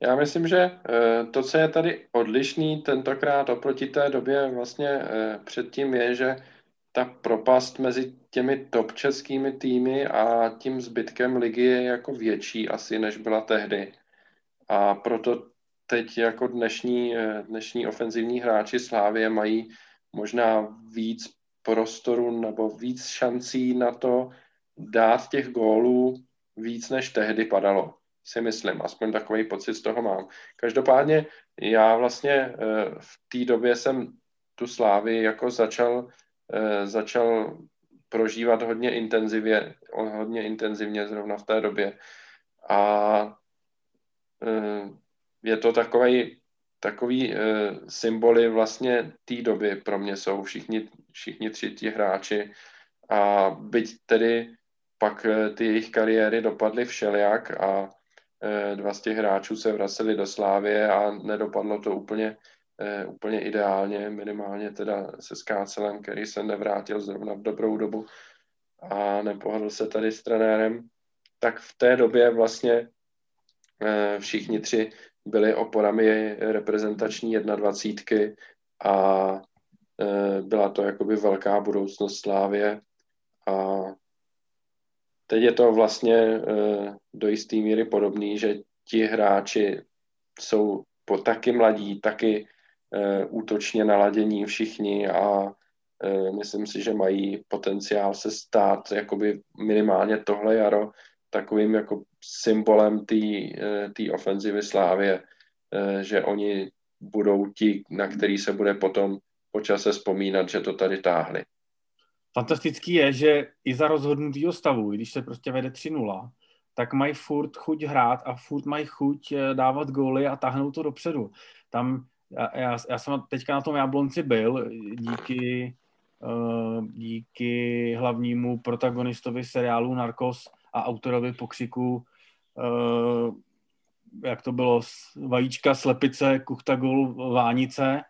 Speaker 1: Já myslím, že eh, to, co je tady odlišný tentokrát oproti té době vlastně eh, předtím je, že ta propast mezi těmi top českými týmy a tím zbytkem ligy je jako větší asi, než byla tehdy. A proto teď jako dnešní, eh, dnešní ofenzivní hráči Slávě mají možná víc prostoru nebo víc šancí na to dát těch gólů víc, než tehdy padalo si myslím, aspoň takový pocit z toho mám. Každopádně já vlastně eh, v té době jsem tu slávy jako začal, začal prožívat hodně intenzivně, hodně intenzivně zrovna v té době. A eh, je to takový, takový symboly vlastně té doby pro mě jsou všichni, všichni tři ti hráči a byť tedy pak ty jejich kariéry dopadly všelijak a Eh, dva z těch hráčů se vraceli do Slávě a nedopadlo to úplně, eh, úplně ideálně, minimálně teda se Skácelem, který se nevrátil zrovna v dobrou dobu a nepohodl se tady s trenérem, tak v té době vlastně eh, všichni tři byli oporami reprezentační 21 a byla to jakoby velká budoucnost Slávě a Teď je to vlastně do jisté míry podobný, že ti hráči jsou po taky mladí, taky útočně naladění všichni a uh, myslím si, že mají potenciál se stát jakoby minimálně tohle jaro takovým jako symbolem té ofenzivy Slávě, že oni budou ti, na který se bude potom počase vzpomínat, že to tady táhli
Speaker 2: fantastický je, že i za rozhodnutýho stavu, když se prostě vede 3-0, tak mají furt chuť hrát a furt mají chuť eh, dávat góly a táhnout to dopředu. Tam, já, já, já jsem teďka na tom Jablonci byl díky, uh, díky hlavnímu protagonistovi seriálu Narcos a autorovi pokřiku uh, jak to bylo, vajíčka, slepice, kuchta, gol, vánice.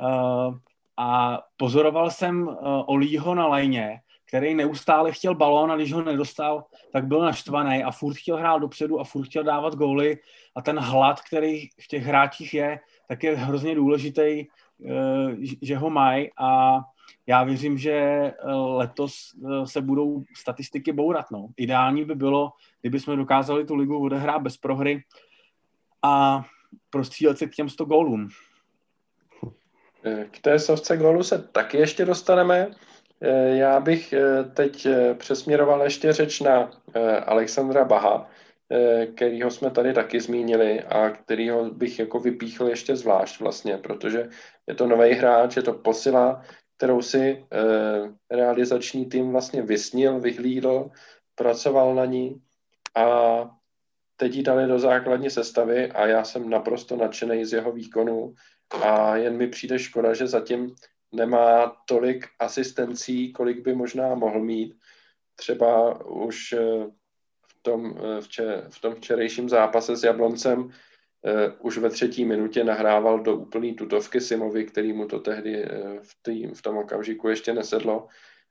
Speaker 2: Uh, a pozoroval jsem Olího na lajně, který neustále chtěl balón a když ho nedostal, tak byl naštvaný a furt chtěl hrát dopředu a furt chtěl dávat góly a ten hlad, který v těch hráčích je, tak je hrozně důležitý, uh, že ho mají a já věřím, že eh, letos se budou statistiky bourat. No. Ideální by bylo, kdyby jsme dokázali tu ligu odehrát bez prohry a prostřílet se k těm 100 gólům.
Speaker 1: K té sovce golu se taky ještě dostaneme. Eh, já bych eh, teď eh, přesměroval ještě řeč na Alexandra Baha, kterýho jsme tady taky zmínili a kterýho bych jako vypíchl ještě zvlášť vlastně, protože je to nový hráč, je to posila, kterou si realizační tým vlastně vysnil, vyhlídl, pracoval na ní a teď ji dali do základní sestavy a já jsem naprosto nadšený z jeho výkonu a jen mi přijde škoda, že zatím nemá tolik asistencí, kolik by možná mohl mít. Třeba už eh, tom, eh, v tom včerejším zápase s Jabloncem Uh, už ve třetí minutě nahrával do úplný tutovky Simovi, který mu to tehdy uh, v, tý, v tom okamžiku ještě nesedlo.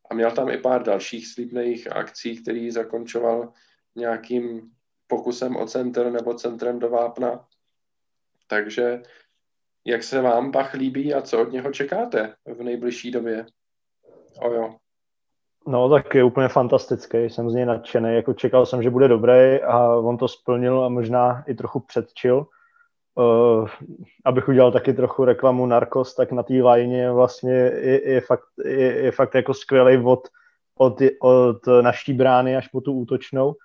Speaker 1: A měl tam i pár dalších slíbných akcí, který zakončoval nějakým pokusem o center nebo centrem do vápna. Takže jak se vám Bach líbí a co od něho čekáte v nejbližší době? Ojo.
Speaker 3: No, tak je úplně fantastický, jsem z něj nadšený, jako čekal jsem, že bude dobrý a on to splnil a možná i trochu předčil. Uh, abych udělal taky trochu reklamu Narcos, tak na té lajně vlastně je, je, fakt, je, je fakt jako skvělý vod od, od naší brány až po tu útočnou,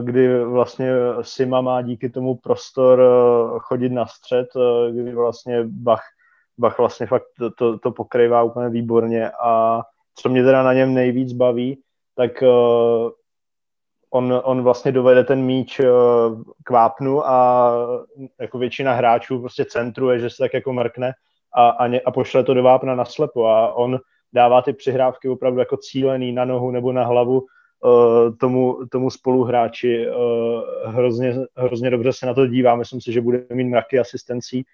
Speaker 3: kdy vlastně Sima má díky tomu prostor chodit na střed, kdy vlastně Bach, Bach vlastně fakt to, to, to pokrývá úplně výborně a co mě teda na něm nejvíc baví, tak on, on vlastně dovede ten míč k vápnu a jako většina hráčů prostě centruje, že se tak jako mrkne a, a, ně, a pošle to do vápna na slepo a on dává ty přihrávky opravdu jako cílený na nohu nebo na hlavu uh, tomu, tomu spoluhráči. Uh, hrozně, hrozně dobře se na to dívá, myslím si, že bude mít mraky asistencí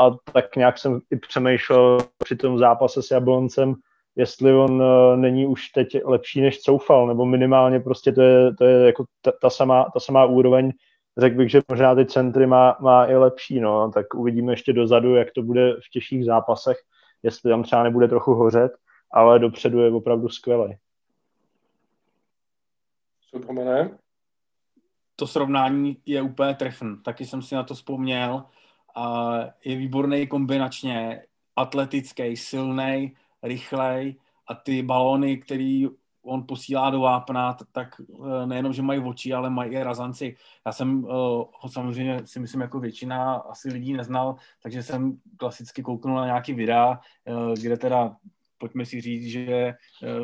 Speaker 3: a tak nějak jsem i přemýšlel při tom zápase s Jabloncem, jestli on uh, není už teď lepší než Coufal, nebo minimálně prostě to je, to je jako ta, ta, samá, ta samá úroveň, řekl bych, že možná ty centry má, má i lepší, no, tak uvidíme ještě dozadu, jak to bude v těžších zápasech, jestli tam třeba nebude trochu hořet, ale dopředu je opravdu skvělý.
Speaker 1: Supermané?
Speaker 2: To srovnání je úplně trefn. Taky jsem si na to vzpomněl. A je výborný kombinačně, atletický, silný, rychlej a ty balóny, který on posílá do vápna, tak eh, nejenom, že mají oči, ale mají i razanci. Já jsem uh, ho samozřejmě si myslím jako většina asi lidí neznal, takže jsem klasicky kouknul na nějaký videa, uh, kde teda pojďme si říct, že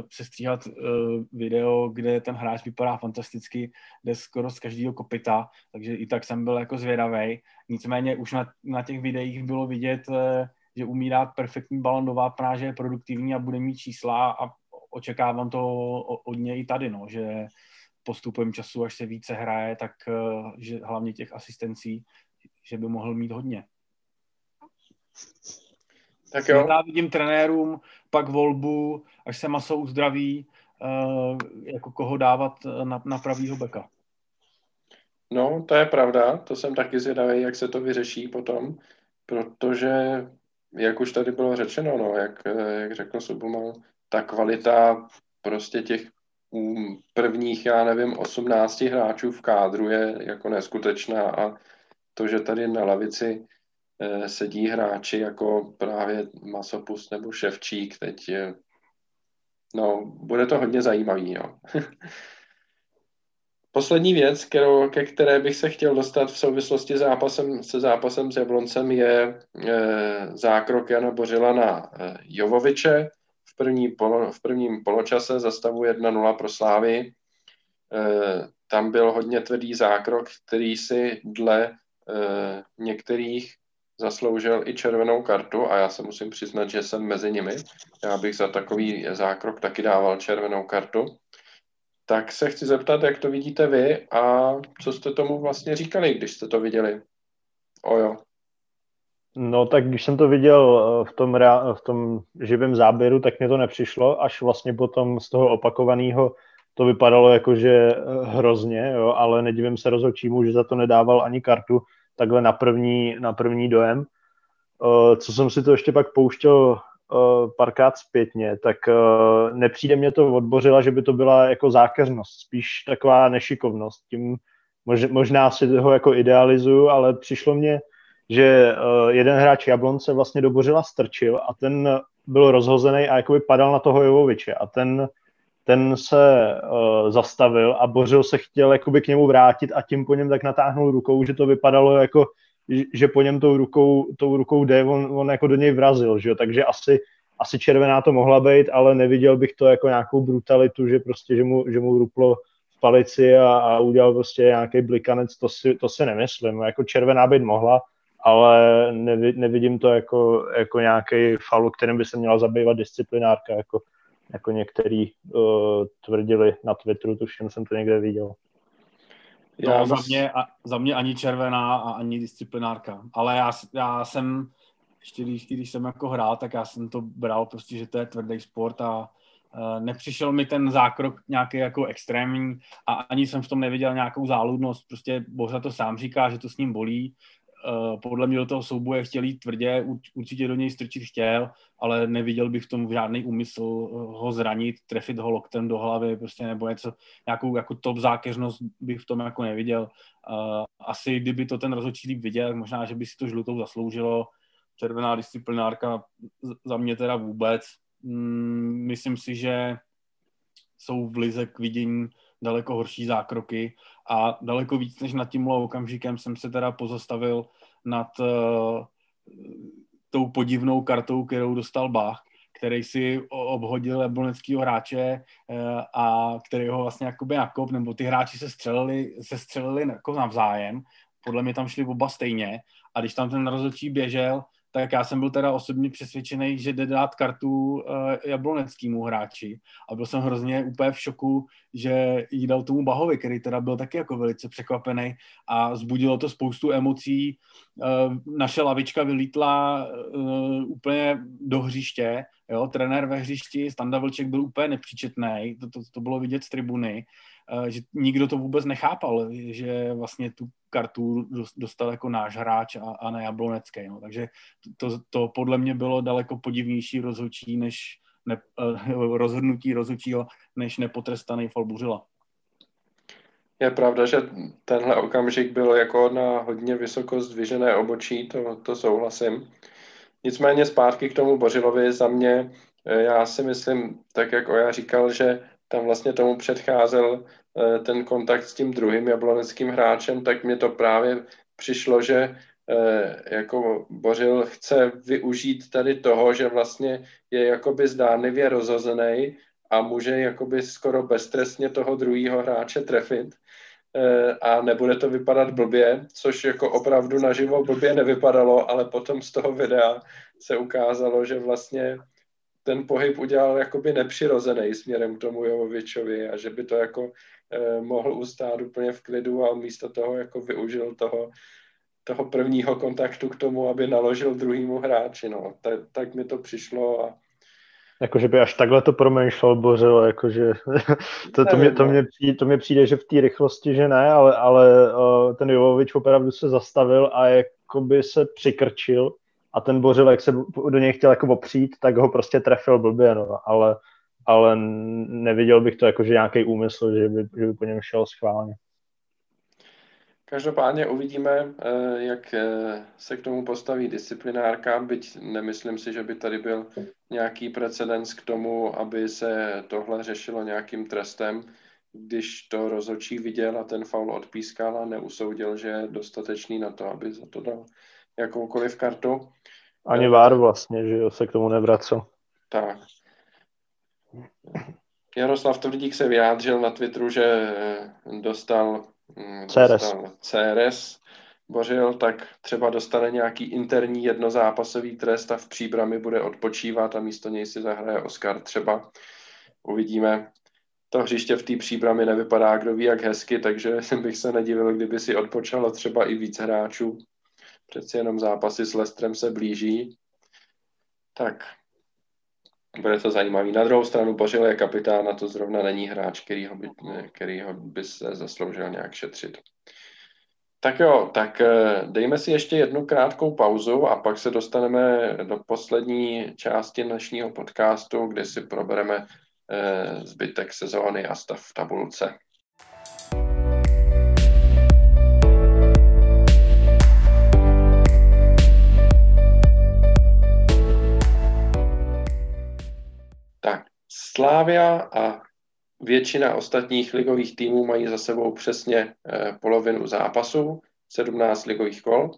Speaker 2: přestříhat video, kde ten hráč vypadá fantasticky, jde skoro z každého kopita, takže i tak jsem byl jako zvědavý. Nicméně už na, na těch videích bylo vidět, že umí dát perfektní balon do vápna, že je produktivní a bude mít čísla a očekávám to od něj i tady, no, že postupem času, až se více hraje, tak eh, že hlavně těch asistencí, že by mohl mít hodně. Tak jo. Já vidím trenérům pak volbu, až se masou uzdraví, eh, jako koho dávat na, na pravýho beka.
Speaker 1: No, to je pravda, to jsem taky zvědavý, jak se to vyřeší potom, protože, jak už tady bylo řečeno, no, jak, jak řekl Subumal, ta kvalita prostě těch prvních, já nevím, 18 hráčů v kádru je jako neskutečná a to, že tady na lavici eh, sedí hráči jako právě Masopus nebo Ševčík, teď je, no, bude to hodně zajímavý, no. Poslední věc, kterou, ke které bych se chtěl dostat v souvislosti zápasem, se zápasem s Jabloncem, je e, zákrok Jana Bořila na e, Jovoviče první polo, v prvním poločase za stavu 1-0 pro Slávy. E, tam byl hodně tvrdý zákrok, který si dle e, některých zasloužil i červenou kartu a já se musím přiznat, že jsem mezi nimi. Já bych za takový zákrok taky dával červenou kartu. Tak se chci zeptat, jak to vidíte vy a co jste tomu vlastně říkali, když jste to viděli. Ojo.
Speaker 3: No tak když jsem to viděl eh, v tom, rea- v tom živém záběru, tak mě to nepřišlo, až vlastně potom z toho opakovaného to vypadalo jako, že eh, hrozně, jo, ale nedivím se rozhodčímu, že za to nedával ani kartu takhle na první, na první dojem. Co jsem si to ještě pak pouštěl párkrát zpětně, tak uh, nepřijde mě to odbořila, že by to byla jako zákeřnost, spíš taková nešikovnost. Tím mož, možná si toho jako idealizuju, ale přišlo mě, že uh, jeden hráč Jablonce vlastně do Bořila strčil a ten byl rozhozený a jakoby padal na toho Jovoviče a ten, ten se zastavil a Bořil se chtěl jakoby k němu vrátit a tím po něm tak natáhnul rukou, že to vypadalo jako, že po něm tou rukou, tou rukou jde, on, on jako do něj vrazil, že jo? takže asi, asi červená to mohla být, ale neviděl bych to jako nějakou brutalitu, že prostě, že mu, že mu ruplo v palici a, a udělal prostě nějaký blikanec, to si, to si nemyslím, jako červená být mohla, ale nevidím to jako, jako nějaký faul, kterým by se měla zabývat disciplinárka, jako, jako některý uh, tvrdili na Twitteru, tuším jsem to někde viděl.
Speaker 2: No, za, mě, a, za mě ani červená a ani disciplinárka. Ale já, já jsem, ještě když, když jsem jako hrál, tak já jsem to bral prostě, že to je tvrdý sport a uh, nepřišel mi ten zákrok nějaký jako extrémní a ani jsem v tom neviděl nějakou záludnost. Prostě Bořa to sám říká, že to s ním bolí, podle mě do toho souboje chtěl jít tvrdě, určitě do něj strčit chtěl, ale neviděl bych v tom žádný úmysl eh, ho zranit, trefit ho loktem do hlavy, prostě nebo něco, nějakou jako top zákeřnost bych v tom jako neviděl. Eh, asi kdyby to ten rozhodčí líp viděl, možná, že by si to žlutou zasloužilo. Červená disciplinárka za mě teda vůbec. Mm, myslím si, že jsou v lize k vidění daleko horší zákroky a daleko víc než nad tímhle okamžikem jsem se teda pozastavil nad uh, tou podivnou kartou, kterou dostal Bach, který si obhodil jabloneckého hráče uh, a který ho vlastně jakoby nakop, nebo ty hráči se střelili, se střelili jako navzájem, podle mě tam šli oba stejně. A když tam ten rozhodčí běžel, tak já jsem byl teda osobně přesvědčený, že jde dát kartu uh, jabloneckému hráči. A byl jsem hrozně úplně v šoku, že jí dal tomu Bahovi, který teda byl taky jako velice překvapený. A zbudilo to spoustu emocí. Uh, naše lavička vylítla uh, úplně do hřiště, jo, trenér ve hřišti, Standa Vlček byl úplně nepříčetný, to, to, to bylo vidět z tribuny, že nikdo to vůbec nechápal, že vlastně tu kartu dostal jako náš hráč a, a ne Jablonecký. No. Takže to, to podle mě bylo daleko podivnější rozhodčí než ne, uh, rozhodnutí rozhodčího než nepotrestaný Falbuřila.
Speaker 1: Je pravda, že tenhle okamžik byl jako na hodně vysoko zdvižené obočí, to, to souhlasím. Nicméně zpátky k tomu Bořilovi za mě, eh, já si myslím, tak jak Oja říkal, že tam vlastně tomu předcházel Eh, ten kontakt s tím druhým jabloneckým hráčem, tak mě to právě přišlo, že eh, jako Bořil chce využít tady toho, že vlastně je jakoby zdánlivě rozhozený a může jakoby skoro beztrestně toho druhého hráče trefit eh, a nebude to vypadat blbě, což jako opravdu naživo blbě nevypadalo, ale potom z toho videa se ukázalo, že vlastně ten pohyb udělal jakoby nepřirozený směrem k tomu Jovovičovi a že by to jako eh, mohl ustát úplně v klidu a místo toho jako využil toho, toho prvního kontaktu k tomu, aby naložil druhýmu hráči. No. Tak, tak mi to přišlo a
Speaker 3: Jakože by až takhle to promýšlel Bořil, jakože to, to, mě, to, no. mě přijde, to mě přijde, že v té rychlosti, že ne, ale, ale uh, ten Jovovič opravdu se zastavil a jakoby se přikrčil a ten Bořil, jak se do něj chtěl jako opřít, tak ho prostě trefil blbě, no, ale, ale neviděl bych to jako, že nějaký úmysl, že by, že by po něm šel schválně.
Speaker 1: Každopádně uvidíme, eh, jak eh, se k tomu postaví disciplinárka, byť nemyslím si, že by tady byl nějaký precedens k tomu, aby se tohle řešilo nějakým trestem, když to rozhodčí viděl a ten faul odpískal a neusoudil, že je dostatečný na to, aby za to dal jakoukoliv kartu.
Speaker 3: Ani vár vlastně, že jo, se k tomu nevracel.
Speaker 1: Tak. Jaroslav Tvrdík se vyjádřil na Twitteru, že eh, dostal,
Speaker 3: hm, dostal
Speaker 1: CRS, Bořil, tak třeba dostane nějaký interní jednozápasový trest a v příbrami bude odpočívat a místo něj si zahraje Oscar třeba. Uvidíme. To hřiště v té příbrami nevypadá kdo ví jak hezky, takže bych se nedivil, kdyby si odpočalo třeba i víc hráčů. Přeci jenom zápasy s Lestrem se blíží. Tak, bude to zajímavý. Na druhou stranu Božil je kapitán a to zrovna není hráč, který ho by, který ho by se zasloužil nějak šetřit. Tak jo, tak eh, dejme si ještě jednu krátkou pauzu a pak se dostaneme do poslední části dnešního podcastu, kde si probereme eh, zbytek sezóny a stav v tabulce. Slávia a většina ostatních ligových týmů mají za sebou přesně eh, polovinu zápasů, 17 ligových kol.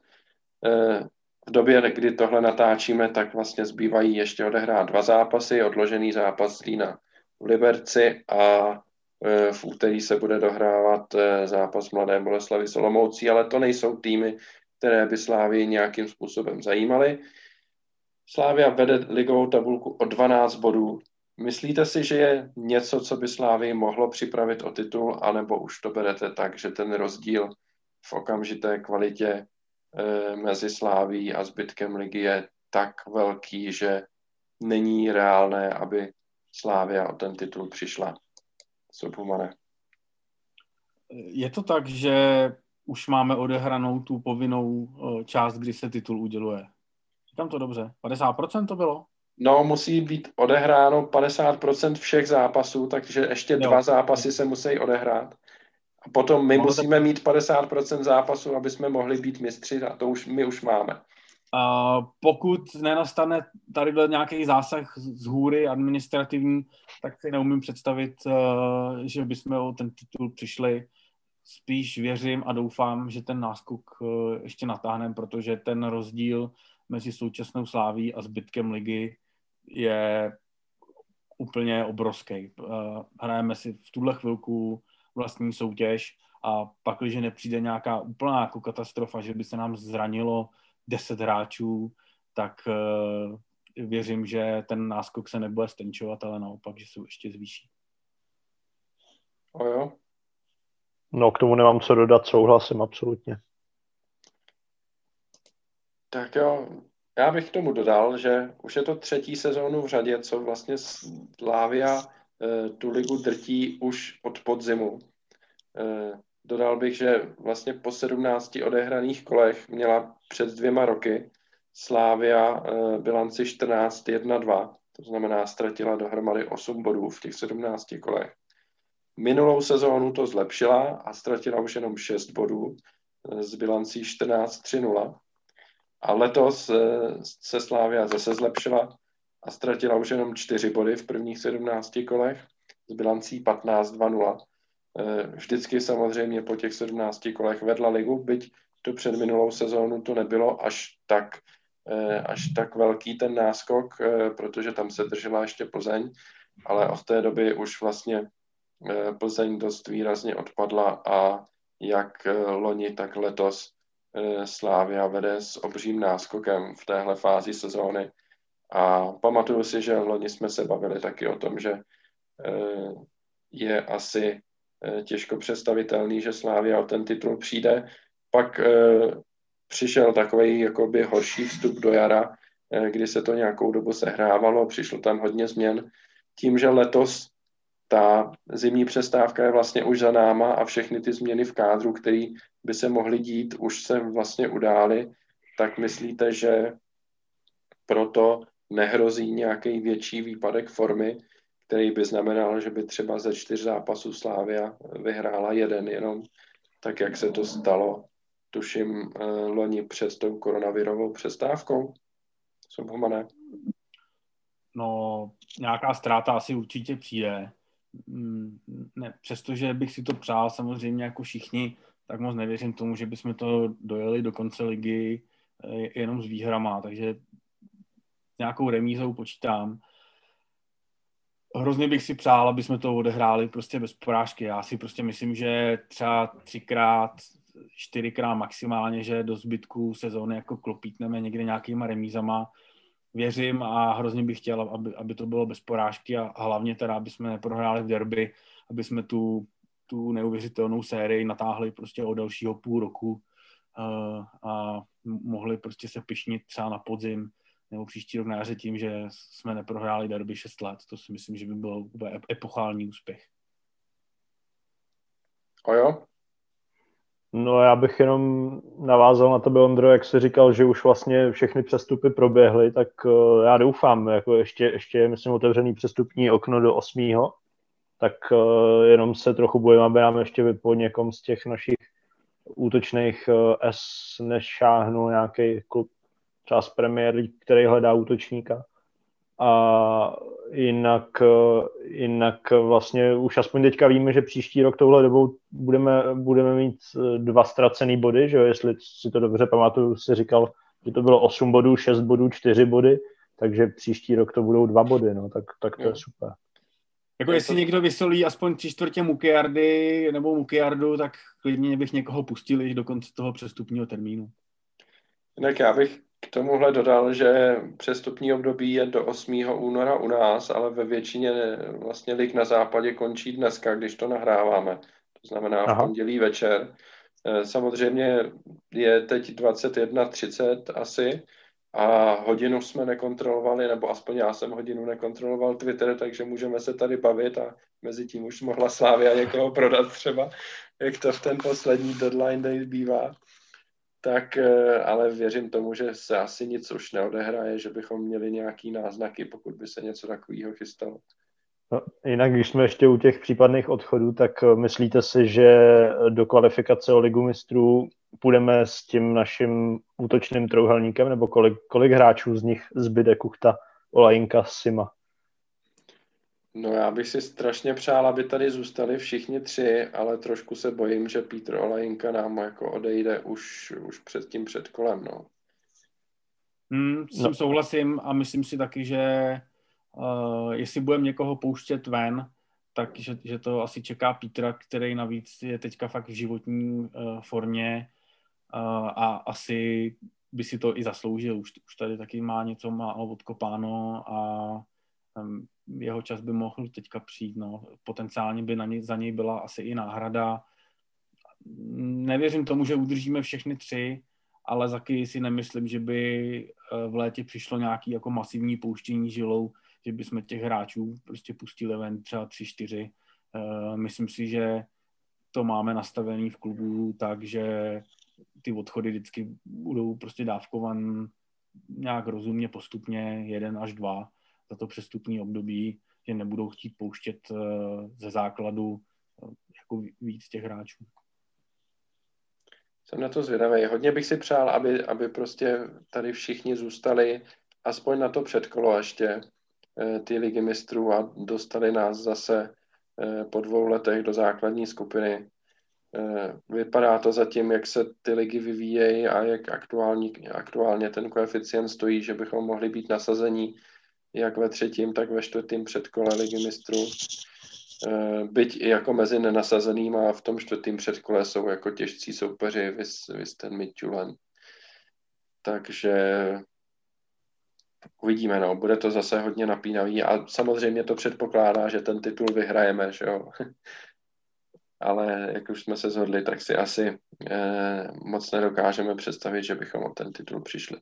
Speaker 1: Eh, v době, kdy tohle natáčíme, tak vlastně zbývají ještě odehrát dva zápasy, odložený zápas Lína v Liberci a eh, v úterý se bude dohrávat zápas Mladé Boleslavy Solomoucí, ale to nejsou týmy, které by Slávii nějakým způsobem zajímaly. Slávia vede ligovou tabulku o 12 bodů, Myslíte si, že je něco, co by Slávy mohlo připravit o titul, anebo už to berete tak, že ten rozdíl v okamžité kvalitě e, mezi Sláví a zbytkem ligy je tak velký, že není reálné, aby Slávia o ten titul přišla? Subhumane.
Speaker 2: Je to tak, že už máme odehranou tu povinnou eh, část, kdy se titul uděluje. Říkám to dobře. 50% to bylo?
Speaker 1: No, musí být odehráno 50% všech zápasů, takže ještě jo. dva zápasy se musí odehrát. A potom my musíme mít 50% zápasů, aby jsme mohli být mistři a to už my už máme.
Speaker 2: Uh, pokud nenastane tady nějaký zásah z hůry administrativní, tak si neumím představit, uh, že bychom o ten titul přišli. Spíš věřím a doufám, že ten náskok uh, ještě natáhneme, protože ten rozdíl mezi současnou sláví a zbytkem ligy je úplně obrovský. Uh, hrajeme si v tuhle chvilku vlastní soutěž a pak, když nepřijde nějaká úplná jako katastrofa, že by se nám zranilo 10 hráčů, tak uh, věřím, že ten náskok se nebude stenčovat, ale naopak, že se ještě zvýší.
Speaker 1: O jo.
Speaker 3: No, k tomu nemám co dodat, souhlasím absolutně.
Speaker 1: Tak jo, já bych k tomu dodal, že už je to třetí sezónu v řadě, co vlastně Slavia eh, tu ligu drtí už od podzimu. Eh, dodal bych, že vlastně po 17 odehraných kolech měla před dvěma roky Slávia eh, bilanci 14-1-2, to znamená ztratila dohromady 8 bodů v těch 17 kolech. Minulou sezónu to zlepšila a ztratila už jenom 6 bodů s bilancí 14-3-0. A letos se Slávia zase zlepšila a ztratila už jenom 4 body v prvních 17 kolech s bilancí 15-2-0. Eh, vždycky samozřejmě po těch 17 kolech vedla ligu, byť tu před minulou sezónu to nebylo až tak, eh, až tak velký ten náskok, eh, protože tam se držela ještě Plzeň, ale od té doby už vlastně Plzeň dost výrazně odpadla a jak loni, tak letos Slávia vede s obřím náskokem v téhle fázi sezóny. A pamatuju si, že loni jsme se bavili taky o tom, že je asi Eh, těžko představitelný, že Slávia o ten titul přijde. Pak přišel takový jakoby horší vstup do jara, kdy se to nějakou dobu sehrávalo, přišlo tam hodně změn. Tím, že letos ta zimní přestávka je vlastně už za náma a všechny ty změny v kádru, které by se mohly dít, už se vlastně udály, tak myslíte, že proto nehrozí nějaký větší výpadek formy, který by znamenal, že by třeba ze čtyř zápasů Slávia vyhrála jeden jenom, tak jak se to stalo, tuším, eh, loni před tou koronavirovou přestávkou. Subhumané.
Speaker 2: No, nějaká ztráta asi určitě přijde. Mm, ne, přestože bych si to přál samozřejmě jako všichni, tak moc nevěřím tomu, že bychom to dojeli do konce ligy eh, jenom s výhrama, takže nějakou remízou počítám hrozně bych si přál, aby jsme to odehráli prostě bez porážky. Já si prostě myslím, že třeba třikrát, čtyřikrát maximálně, že do zbytku sezóny jako klopítneme někde nějakýma remízama. Věřím a hrozně bych chtěl, aby, aby to bylo bez porážky a, a hlavně teda, aby jsme neprohráli v derby, aby jsme tu, tu neuvěřitelnou sérii natáhli prostě o dalšího půl roku uh, a mohli prostě se pišnit třeba na podzim nebo příští rok na jaře tím, že jsme neprohráli derby 6 let. To si myslím, že by byl epochální úspěch.
Speaker 1: A jo?
Speaker 3: No já bych jenom navázal na to, Ondro, jak jsi říkal, že už vlastně všechny přestupy proběhly, tak uh, já doufám, jako ještě, ještě je, myslím, otevřený přestupní okno do 8. Tak uh, jenom se trochu bojím, aby nám ještě po někom z těch našich útočných uh, S nešáhnul nějaký klub třeba z Premier League, který hledá útočníka. A jinak, jinak vlastně už aspoň teďka víme, že příští rok touhle dobou budeme, budeme mít dva ztracený body, že jo? jestli si to dobře pamatuju, si říkal, že to bylo 8 bodů, 6 bodů, 4 body, takže příští rok to budou dva body, no, tak, tak to je super.
Speaker 2: Jako jestli někdo vysolí aspoň tři čtvrtě Mukiardy nebo Mukiardu, tak klidně bych někoho pustil do konce toho přestupního termínu.
Speaker 1: Jinak já bych k tomuhle dodal, že přestupní období je do 8. února u nás, ale ve většině vlastně lig na západě končí dneska, když to nahráváme. To znamená v pondělí večer. Eh, samozřejmě je teď 21.30 asi a hodinu jsme nekontrolovali, nebo aspoň já jsem hodinu nekontroloval Twitter, takže můžeme se tady bavit a mezi tím už mohla Slávia někoho prodat třeba, jak to v ten poslední deadline day bývá tak eh, ale věřím tomu, že se asi nic už neodehraje, že bychom měli nějaký náznaky, pokud by se něco takového chystalo.
Speaker 3: No, jinak, když jsme ještě u těch případných odchodů, tak eh, myslíte si, že do kvalifikace o ligu mistrů půjdeme s tím naším útočným trouhelníkem, nebo kolik, kolik hráčů z nich zbyde Kuchta, Olajinka, Sima?
Speaker 1: No já bych si strašně přál, aby tady zůstali všichni tři, ale trošku se bojím, že Petr Olajinka nám jako odejde už, už před tím předkolem, no.
Speaker 2: Hmm, s tím no. souhlasím a myslím si taky, že uh, jestli budeme někoho pouštět ven, tak že, že to asi čeká Petra, který navíc je teďka fakt v životní uh, formě uh, a asi by si to i zasloužil. Už, už tady taky má něco má odkopáno a jeho čas by mohl teďka přijít. No. Potenciálně by na něj, za něj byla asi i náhrada. Nevěřím tomu, že udržíme všechny tři, ale taky si nemyslím, že by eh, v létě přišlo nějaký jako masivní pouštění žilou, že bychom těch hráčů prostě pustili ven třeba tři, čtyři. Eh, myslím si, že to máme nastavený v klubu tak, že ty odchody vždycky budou prostě dávkovan nějak rozumně postupně, jeden až dva za to přestupní období, že nebudou chtít pouštět eh, ze základu jako víc těch hráčů.
Speaker 1: Jsem na to zvědavý. Hodně bych si přál, aby, aby prostě tady všichni zůstali aspoň na to předkolo ještě eh, ty ligy mistrů a dostali nás zase eh, po dvou letech do základní skupiny. Eh, vypadá to zatím, jak se ty ligy vyvíjejí a jak aktuální, aktuálně ten koeficient stojí, že bychom mohli být nasazení jak ve třetím, tak ve čtvrtém předkole ligy mistrů. Eh, byť i jako mezi nenasazeným a v tom čtvrtém předkole jsou jako těžcí soupeři, vys, vys ten Midtjylland. Takže uvidíme, no, bude to zase hodně napínavý a samozřejmě to předpokládá, že ten titul vyhrajeme, že jo. Ale jak už jsme se zhodli, tak si asi eh, moc nedokážeme představit, že bychom o ten titul přišli.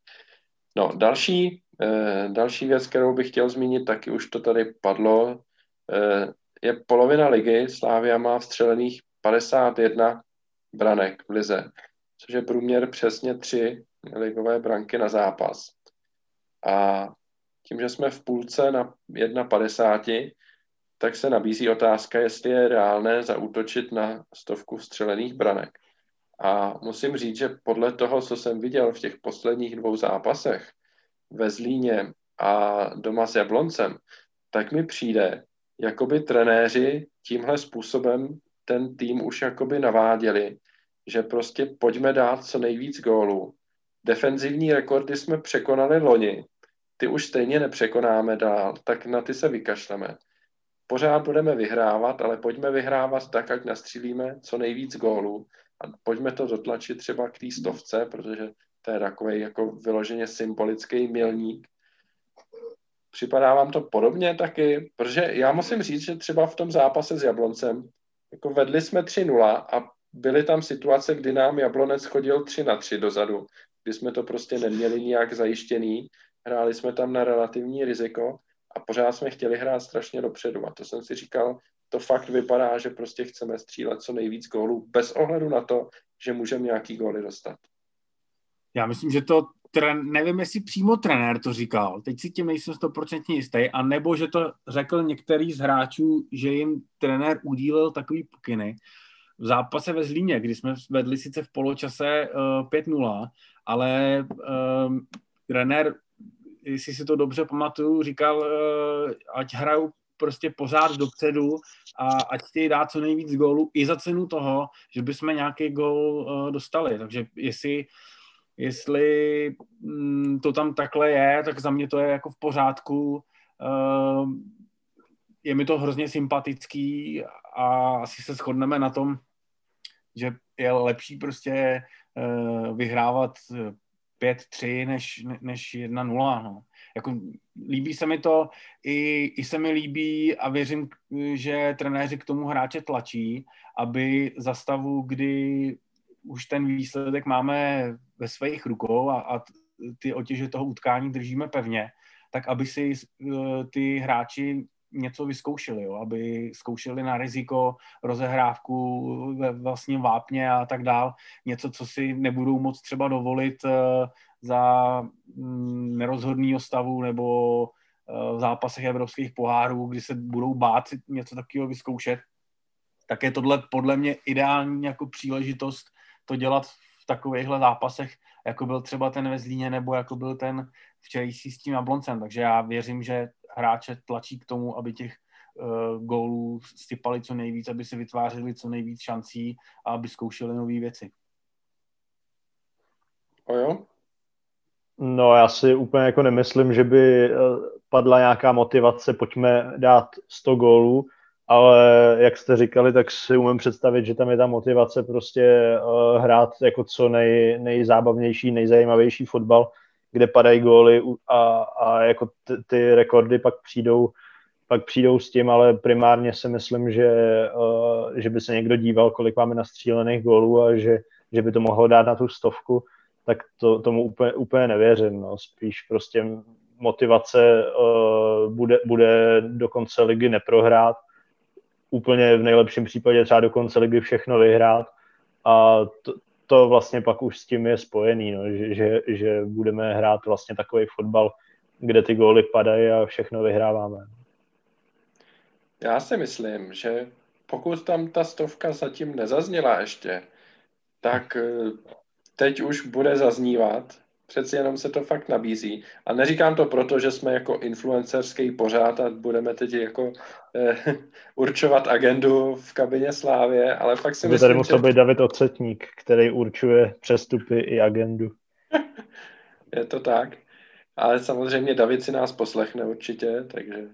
Speaker 1: No, další, eh, další věc, kterou bych chtěl zmínit, taky už to tady padlo, eh, je polovina ligy, Slávia má vstřelených 51 branek v lize, což je průměr přesně tři ligové branky na zápas. A tím, že jsme v půlce na 1,50, tak se nabízí otázka, jestli je reálné zaútočit na stovku vstřelených branek. A musím říct, že podle toho, co jsem viděl v těch posledních dvou zápasech ve Zlíně a doma s Jabloncem, tak mi přijde, jakoby trenéři tímhle způsobem ten tým už jakoby naváděli, že prostě pojďme dát co nejvíc gólů. Defenzivní rekordy jsme překonali loni, ty už stejně nepřekonáme dál, tak na ty se vykašleme. Pořád budeme vyhrávat, ale pojďme vyhrávat tak, ať nastřílíme co nejvíc gólů a pojďme to dotlačit třeba k té stovce, protože to je takový jako vyloženě symbolický milník. Připadá vám to podobně taky? Protože já musím říct, že třeba v tom zápase s Jabloncem jako vedli jsme 3-0 a byly tam situace, kdy nám Jablonec chodil 3 na 3 dozadu, kdy jsme to prostě neměli nijak zajištěný, hráli jsme tam na relativní riziko a pořád jsme chtěli hrát strašně dopředu a to jsem si říkal, to fakt vypadá, že prostě chceme střílet co nejvíc gólů bez ohledu na to, že můžeme nějaký góly dostat.
Speaker 2: Já myslím, že to tren, nevím, jestli přímo trenér to říkal, teď si tím nejsem stoprocentně jistý, a nebo že to řekl některý z hráčů, že jim trenér udílel takový pokyny. V zápase ve Zlíně, kdy jsme vedli sice v poločase uh, eh, 5-0, ale uh, trenér, jestli si to dobře pamatuju, říkal, uh, ať hrajou prostě pořád dopředu a ať chtějí dát co nejvíc gólů i za cenu toho, že bychom nějaký gól uh, dostali. Takže jestli Jestli mm, to tam takhle je, tak za mě to je jako v pořádku. Uh, je mi to hrozně sympatický a asi se shodneme na tom, že je lepší prostě vyhrávat 5-3 než, než 1-0. No. Jako, líbí se mi to, i, i se mi líbí a věřím, že trenéři k tomu hráče tlačí, aby za stavu, kdy už ten výsledek máme ve svých rukou a, a ty otěže toho utkání držíme pevně, tak aby si uh, ty hráči něco vyzkoušeli, jo? aby zkoušeli na riziko rozehrávku ve vlastním vápně a tak dál, něco, co si nebudou moc třeba dovolit uh, za um, nerozhodného stavu nebo uh, v zápasech evropských pohárů, kdy se budou bát něco takového vyzkoušet, tak je tohle podle mě ideální jako příležitost to dělat takovýchhle zápasech, jako byl třeba ten ve Zlíně, nebo jako byl ten včerejší s tím Jabloncem. Takže já věřím, že hráče tlačí k tomu, aby těch uh, gólů stypali co nejvíc, aby si vytvářeli co nejvíc šancí a aby zkoušeli nové věci.
Speaker 1: O jo?
Speaker 3: No já si úplně jako nemyslím, že by eh, padla nějaká motivace, pojďme dát 100 gólů, ale jak jste říkali, tak si umím představit, že tam je ta motivace prostě uh, hrát jako co nej, nejzábavnější, nejzajímavější fotbal, kde padají góly a, a jako ty, ty rekordy pak přijdou pak přijdou s tím, ale primárně si myslím, že, uh, že by se někdo díval, kolik máme nastřílených gólů a že, že by to mohlo dát na tu stovku, tak to, tomu úplně, úplně nevěřím. No. Spíš prostě motivace uh, bude, bude do konce ligy neprohrát, úplně v nejlepším případě třeba do konce ligy všechno vyhrát a to, to vlastně pak už s tím je spojený, no, že, že, že budeme hrát vlastně takový fotbal, kde ty góly padají a všechno vyhráváme.
Speaker 1: Já si myslím, že pokud tam ta stovka zatím nezazněla ještě, tak eh, teď už bude zaznívat přeci jenom se to fakt nabízí. A neříkám to proto, že jsme jako influencerský pořád a budeme teď jako eh, určovat agendu v kabině Slávě, ale fakt si
Speaker 3: By myslím, tady musel že... být David Ocetník, který určuje přestupy i agendu.
Speaker 1: Je to tak. Ale samozřejmě David si nás poslechne určitě, takže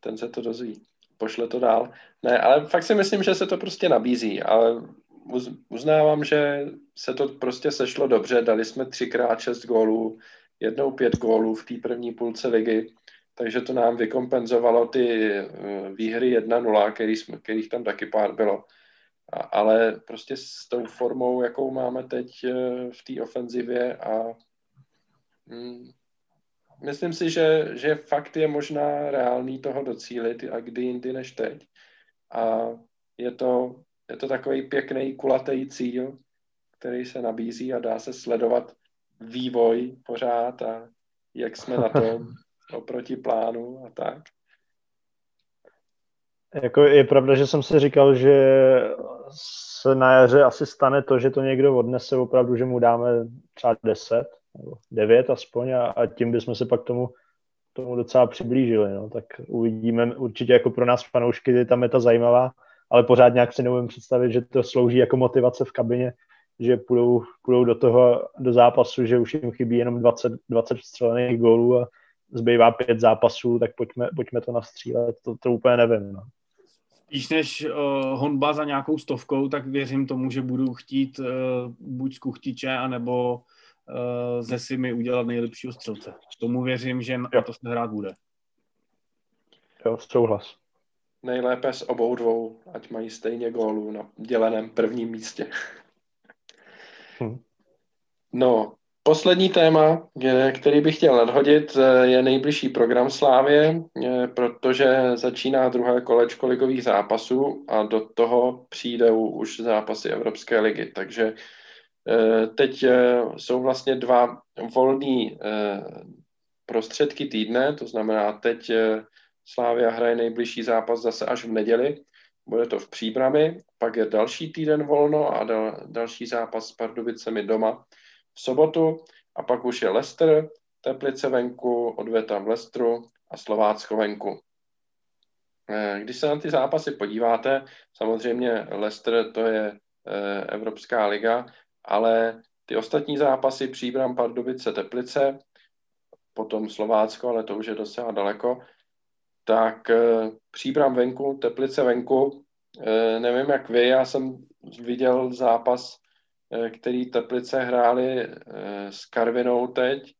Speaker 1: ten se to dozví. Pošle to dál. Ne, ale fakt si myslím, že se to prostě nabízí, ale uznávám, že se to prostě sešlo dobře. Dali jsme třikrát šest gólů, jednou pět gólů v té první půlce ligy, takže to nám vykompenzovalo ty eh, výhry 1-0, který jsme, kterých tam taky pár bylo. A, ale prostě s tou formou, jakou máme teď eh, v té ofenzivě a hm, myslím si, že, že fakt je možná reálný toho docílit a kdy jindy než teď. A je to je to takový pěkný kulatý cíl, který se nabízí a dá se sledovat vývoj pořád a jak jsme na tom oproti plánu a tak.
Speaker 3: Jako je pravda, že jsem si říkal, že se na jaře asi stane to, že to někdo odnese opravdu, že mu dáme třeba 10 nebo 9 aspoň a, a tím bychom se pak tomu, tomu docela přiblížili. No. Tak uvidíme určitě jako pro nás fanoušky, tam je ta zajímavá ale pořád nějak si neumím představit, že to slouží jako motivace v kabině, že půjdou, půjdou do toho, do zápasu, že už jim chybí jenom 20, 20 střelených gólů a zbývá pět zápasů, tak pojďme, pojďme to nastřílet, to, to úplně nevím. No.
Speaker 2: Spíš než uh, honba za nějakou stovkou, tak věřím tomu, že budu chtít uh, buď z kuchtiče, anebo uh, ze Simy udělat nejlepšího střelce. Tomu věřím, že na to se hrát bude.
Speaker 3: Jo, souhlas
Speaker 1: nejlépe s obou dvou, ať mají stejně gólů na děleném prvním místě. Hm. No, poslední téma, který bych chtěl nadhodit, je nejbližší program Slávě, protože začíná druhé kolečko ligových zápasů a do toho přijdou už zápasy Evropské ligy. Takže eh, teď eh, jsou vlastně dva volné eh, prostředky týdne, to znamená teď Slávia hraje nejbližší zápas zase až v neděli. Bude to v Příbrami, pak je další týden volno a dal, další zápas s Pardubicemi doma v sobotu a pak už je Leicester, Teplice venku, odveta v Leicesteru a Slovácko venku. Eh, když se na ty zápasy podíváte, samozřejmě Leicester to je eh, Evropská liga, ale ty ostatní zápasy Příbram, Pardubice, Teplice, potom Slovácko, ale to už je docela daleko, tak eh, příbram venku, Teplice venku, eh, nevím jak vy, já jsem viděl zápas, eh, který Teplice hráli s Karvinou teď.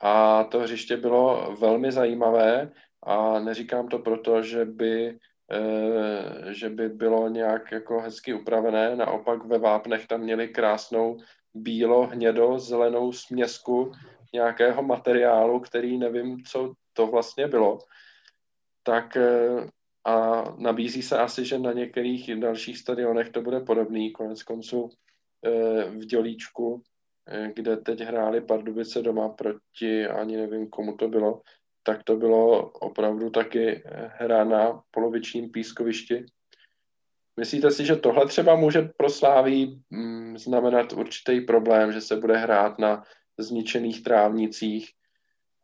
Speaker 1: A to hřiště bylo velmi zajímavé a neříkám to proto, že by, že by bylo nějak jako hezky upravené, naopak ve Vápnech tam měli krásnou bílo, hnědo, zelenou směsku nějakého materiálu, který nevím, co to vlastně bylo tak eh, a nabízí se asi, že na některých dalších stadionech to bude podobný, konec konců eh, v Dělíčku, eh, kde teď hráli Pardubice doma proti, ani nevím, komu to bylo, tak to bylo opravdu taky hra na polovičním pískovišti. myslíte si, že tohle třeba může pro Sláví mm, znamenat určitý problém, že se bude hrát na zničených trávnicích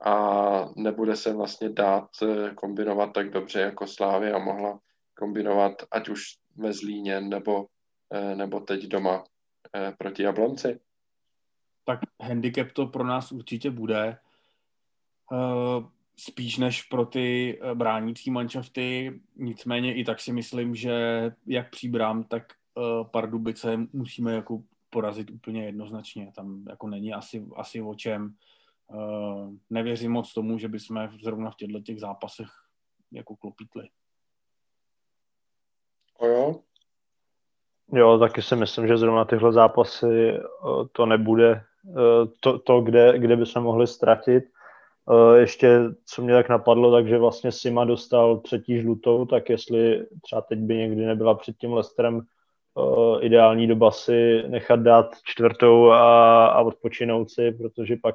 Speaker 1: a nebude se vlastně dát eh, kombinovat tak dobře jako Slávy a mohla kombinovat ať už ve Zlíně nebo, eh, nebo teď doma eh, proti Jablonci?
Speaker 2: Tak handicap to pro nás určitě bude. Spíš než pro ty bránící manšafty. Nicméně i tak si myslím, že jak příbrám, tak Pardubice musíme jako porazit úplně jednoznačně. Tam jako není asi, asi o čem. Uh, nevěřím moc tomu, že bychom zrovna v těchto těch zápasech jako klopítli.
Speaker 1: O jo?
Speaker 3: Jo, taky si myslím, že zrovna tyhle zápasy eh, to nebude eh, to, to kde, kde by se mohli ztratit. Ještě, co mě tak napadlo, takže vlastně Sima dostal třetí žlutou, tak jestli třeba teď by někdy nebyla před tím Lesterem ideální doba si nechat dát čtvrtou a, a odpočinout si, protože pak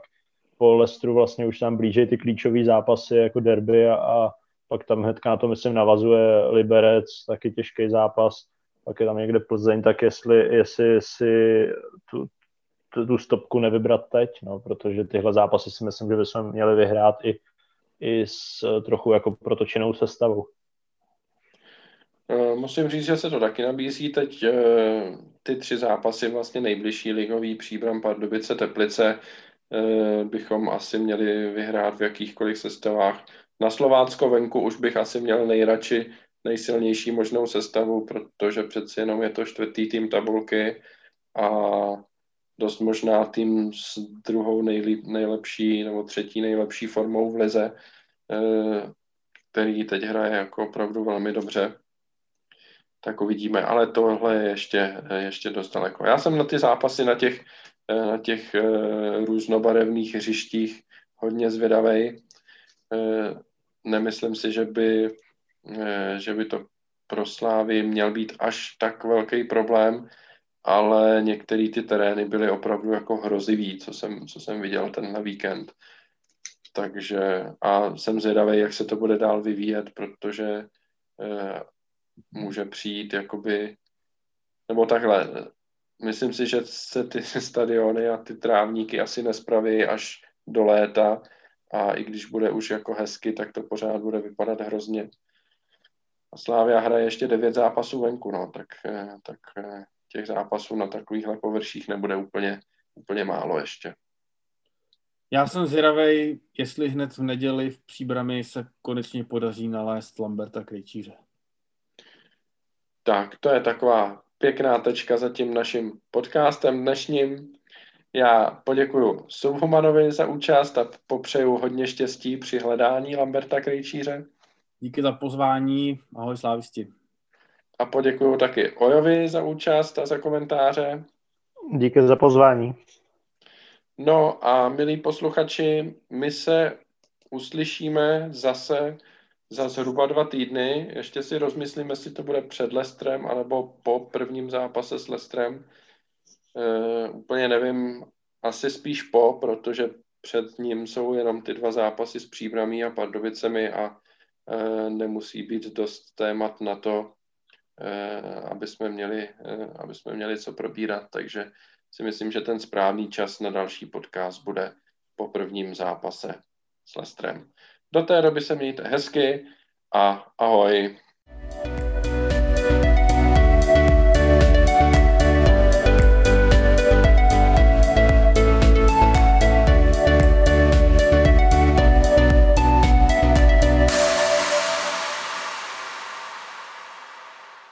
Speaker 3: po Lestru vlastně už tam blíží ty klíčové zápasy jako derby a, a pak tam hnedka na to, myslím, navazuje Liberec, taky těžký zápas, pak je tam někde Plzeň, tak jestli, jestli si tu, tu, tu stopku nevybrat teď, no, protože tyhle zápasy si myslím, že bychom měli vyhrát i, i s trochu jako protočenou sestavou.
Speaker 1: Eh, musím říct, že se to taky nabízí. Teď eh, ty tři zápasy, vlastně nejbližší ligový příbram Pardubice Teplice, bychom asi měli vyhrát v jakýchkoliv sestavách. Na Slovácko venku už bych asi měl nejradši nejsilnější možnou sestavu, protože přeci jenom je to čtvrtý tým tabulky a dost možná tým s druhou nejlíp, nejlepší nebo třetí nejlepší formou v lize, který teď hraje jako opravdu velmi dobře tak uvidíme, ale tohle je ještě, ještě dost daleko. Já jsem na ty zápasy na těch, na těch eh, různobarevných hřištích hodně zvědavej. Eh, nemyslím si, že by, eh, že by to pro Slávy měl být až tak velký problém, ale některé ty terény byly opravdu jako hrozivý, co jsem, co jsem viděl tenhle víkend. Takže a jsem zvědavý, jak se to bude dál vyvíjet, protože může přijít jakoby, nebo takhle, myslím si, že se ty stadiony a ty trávníky asi nespraví až do léta a i když bude už jako hezky, tak to pořád bude vypadat hrozně. A Slávia hraje ještě devět zápasů venku, no, tak, eh, tak eh, těch zápasů na takovýchhle površích nebude úplně, úplně málo ještě.
Speaker 2: Já jsem zvědavej, jestli hned v neděli v příbrami se konečně podaří nalézt Lamberta Krejčíře.
Speaker 1: Tak, to je taková pěkná tečka za tím naším podcastem dnešním. Já poděkuji Subhumanovi za účast a popřeju hodně štěstí při hledání Lamberta Krejčíře.
Speaker 2: Díky za pozvání, ahoj slávisti.
Speaker 1: A poděkuji taky Ojovi za účast a za komentáře.
Speaker 3: Díky za pozvání.
Speaker 1: No a milí posluchači, my se uslyšíme zase za zhruba dva týdny. Ještě si rozmyslím, jestli to bude před Lestrem anebo po prvním zápase s Lestrem. E, úplně nevím, asi spíš po, protože před ním jsou jenom ty dva zápasy s Příbramí a Pardovicemi a e, nemusí být dost témat na to, e, aby, jsme měli, e, aby jsme měli co probírat. Takže si myslím, že ten správný čas na další podcast bude po prvním zápase s Lestrem. Do té doby se mějte hezky a ahoj.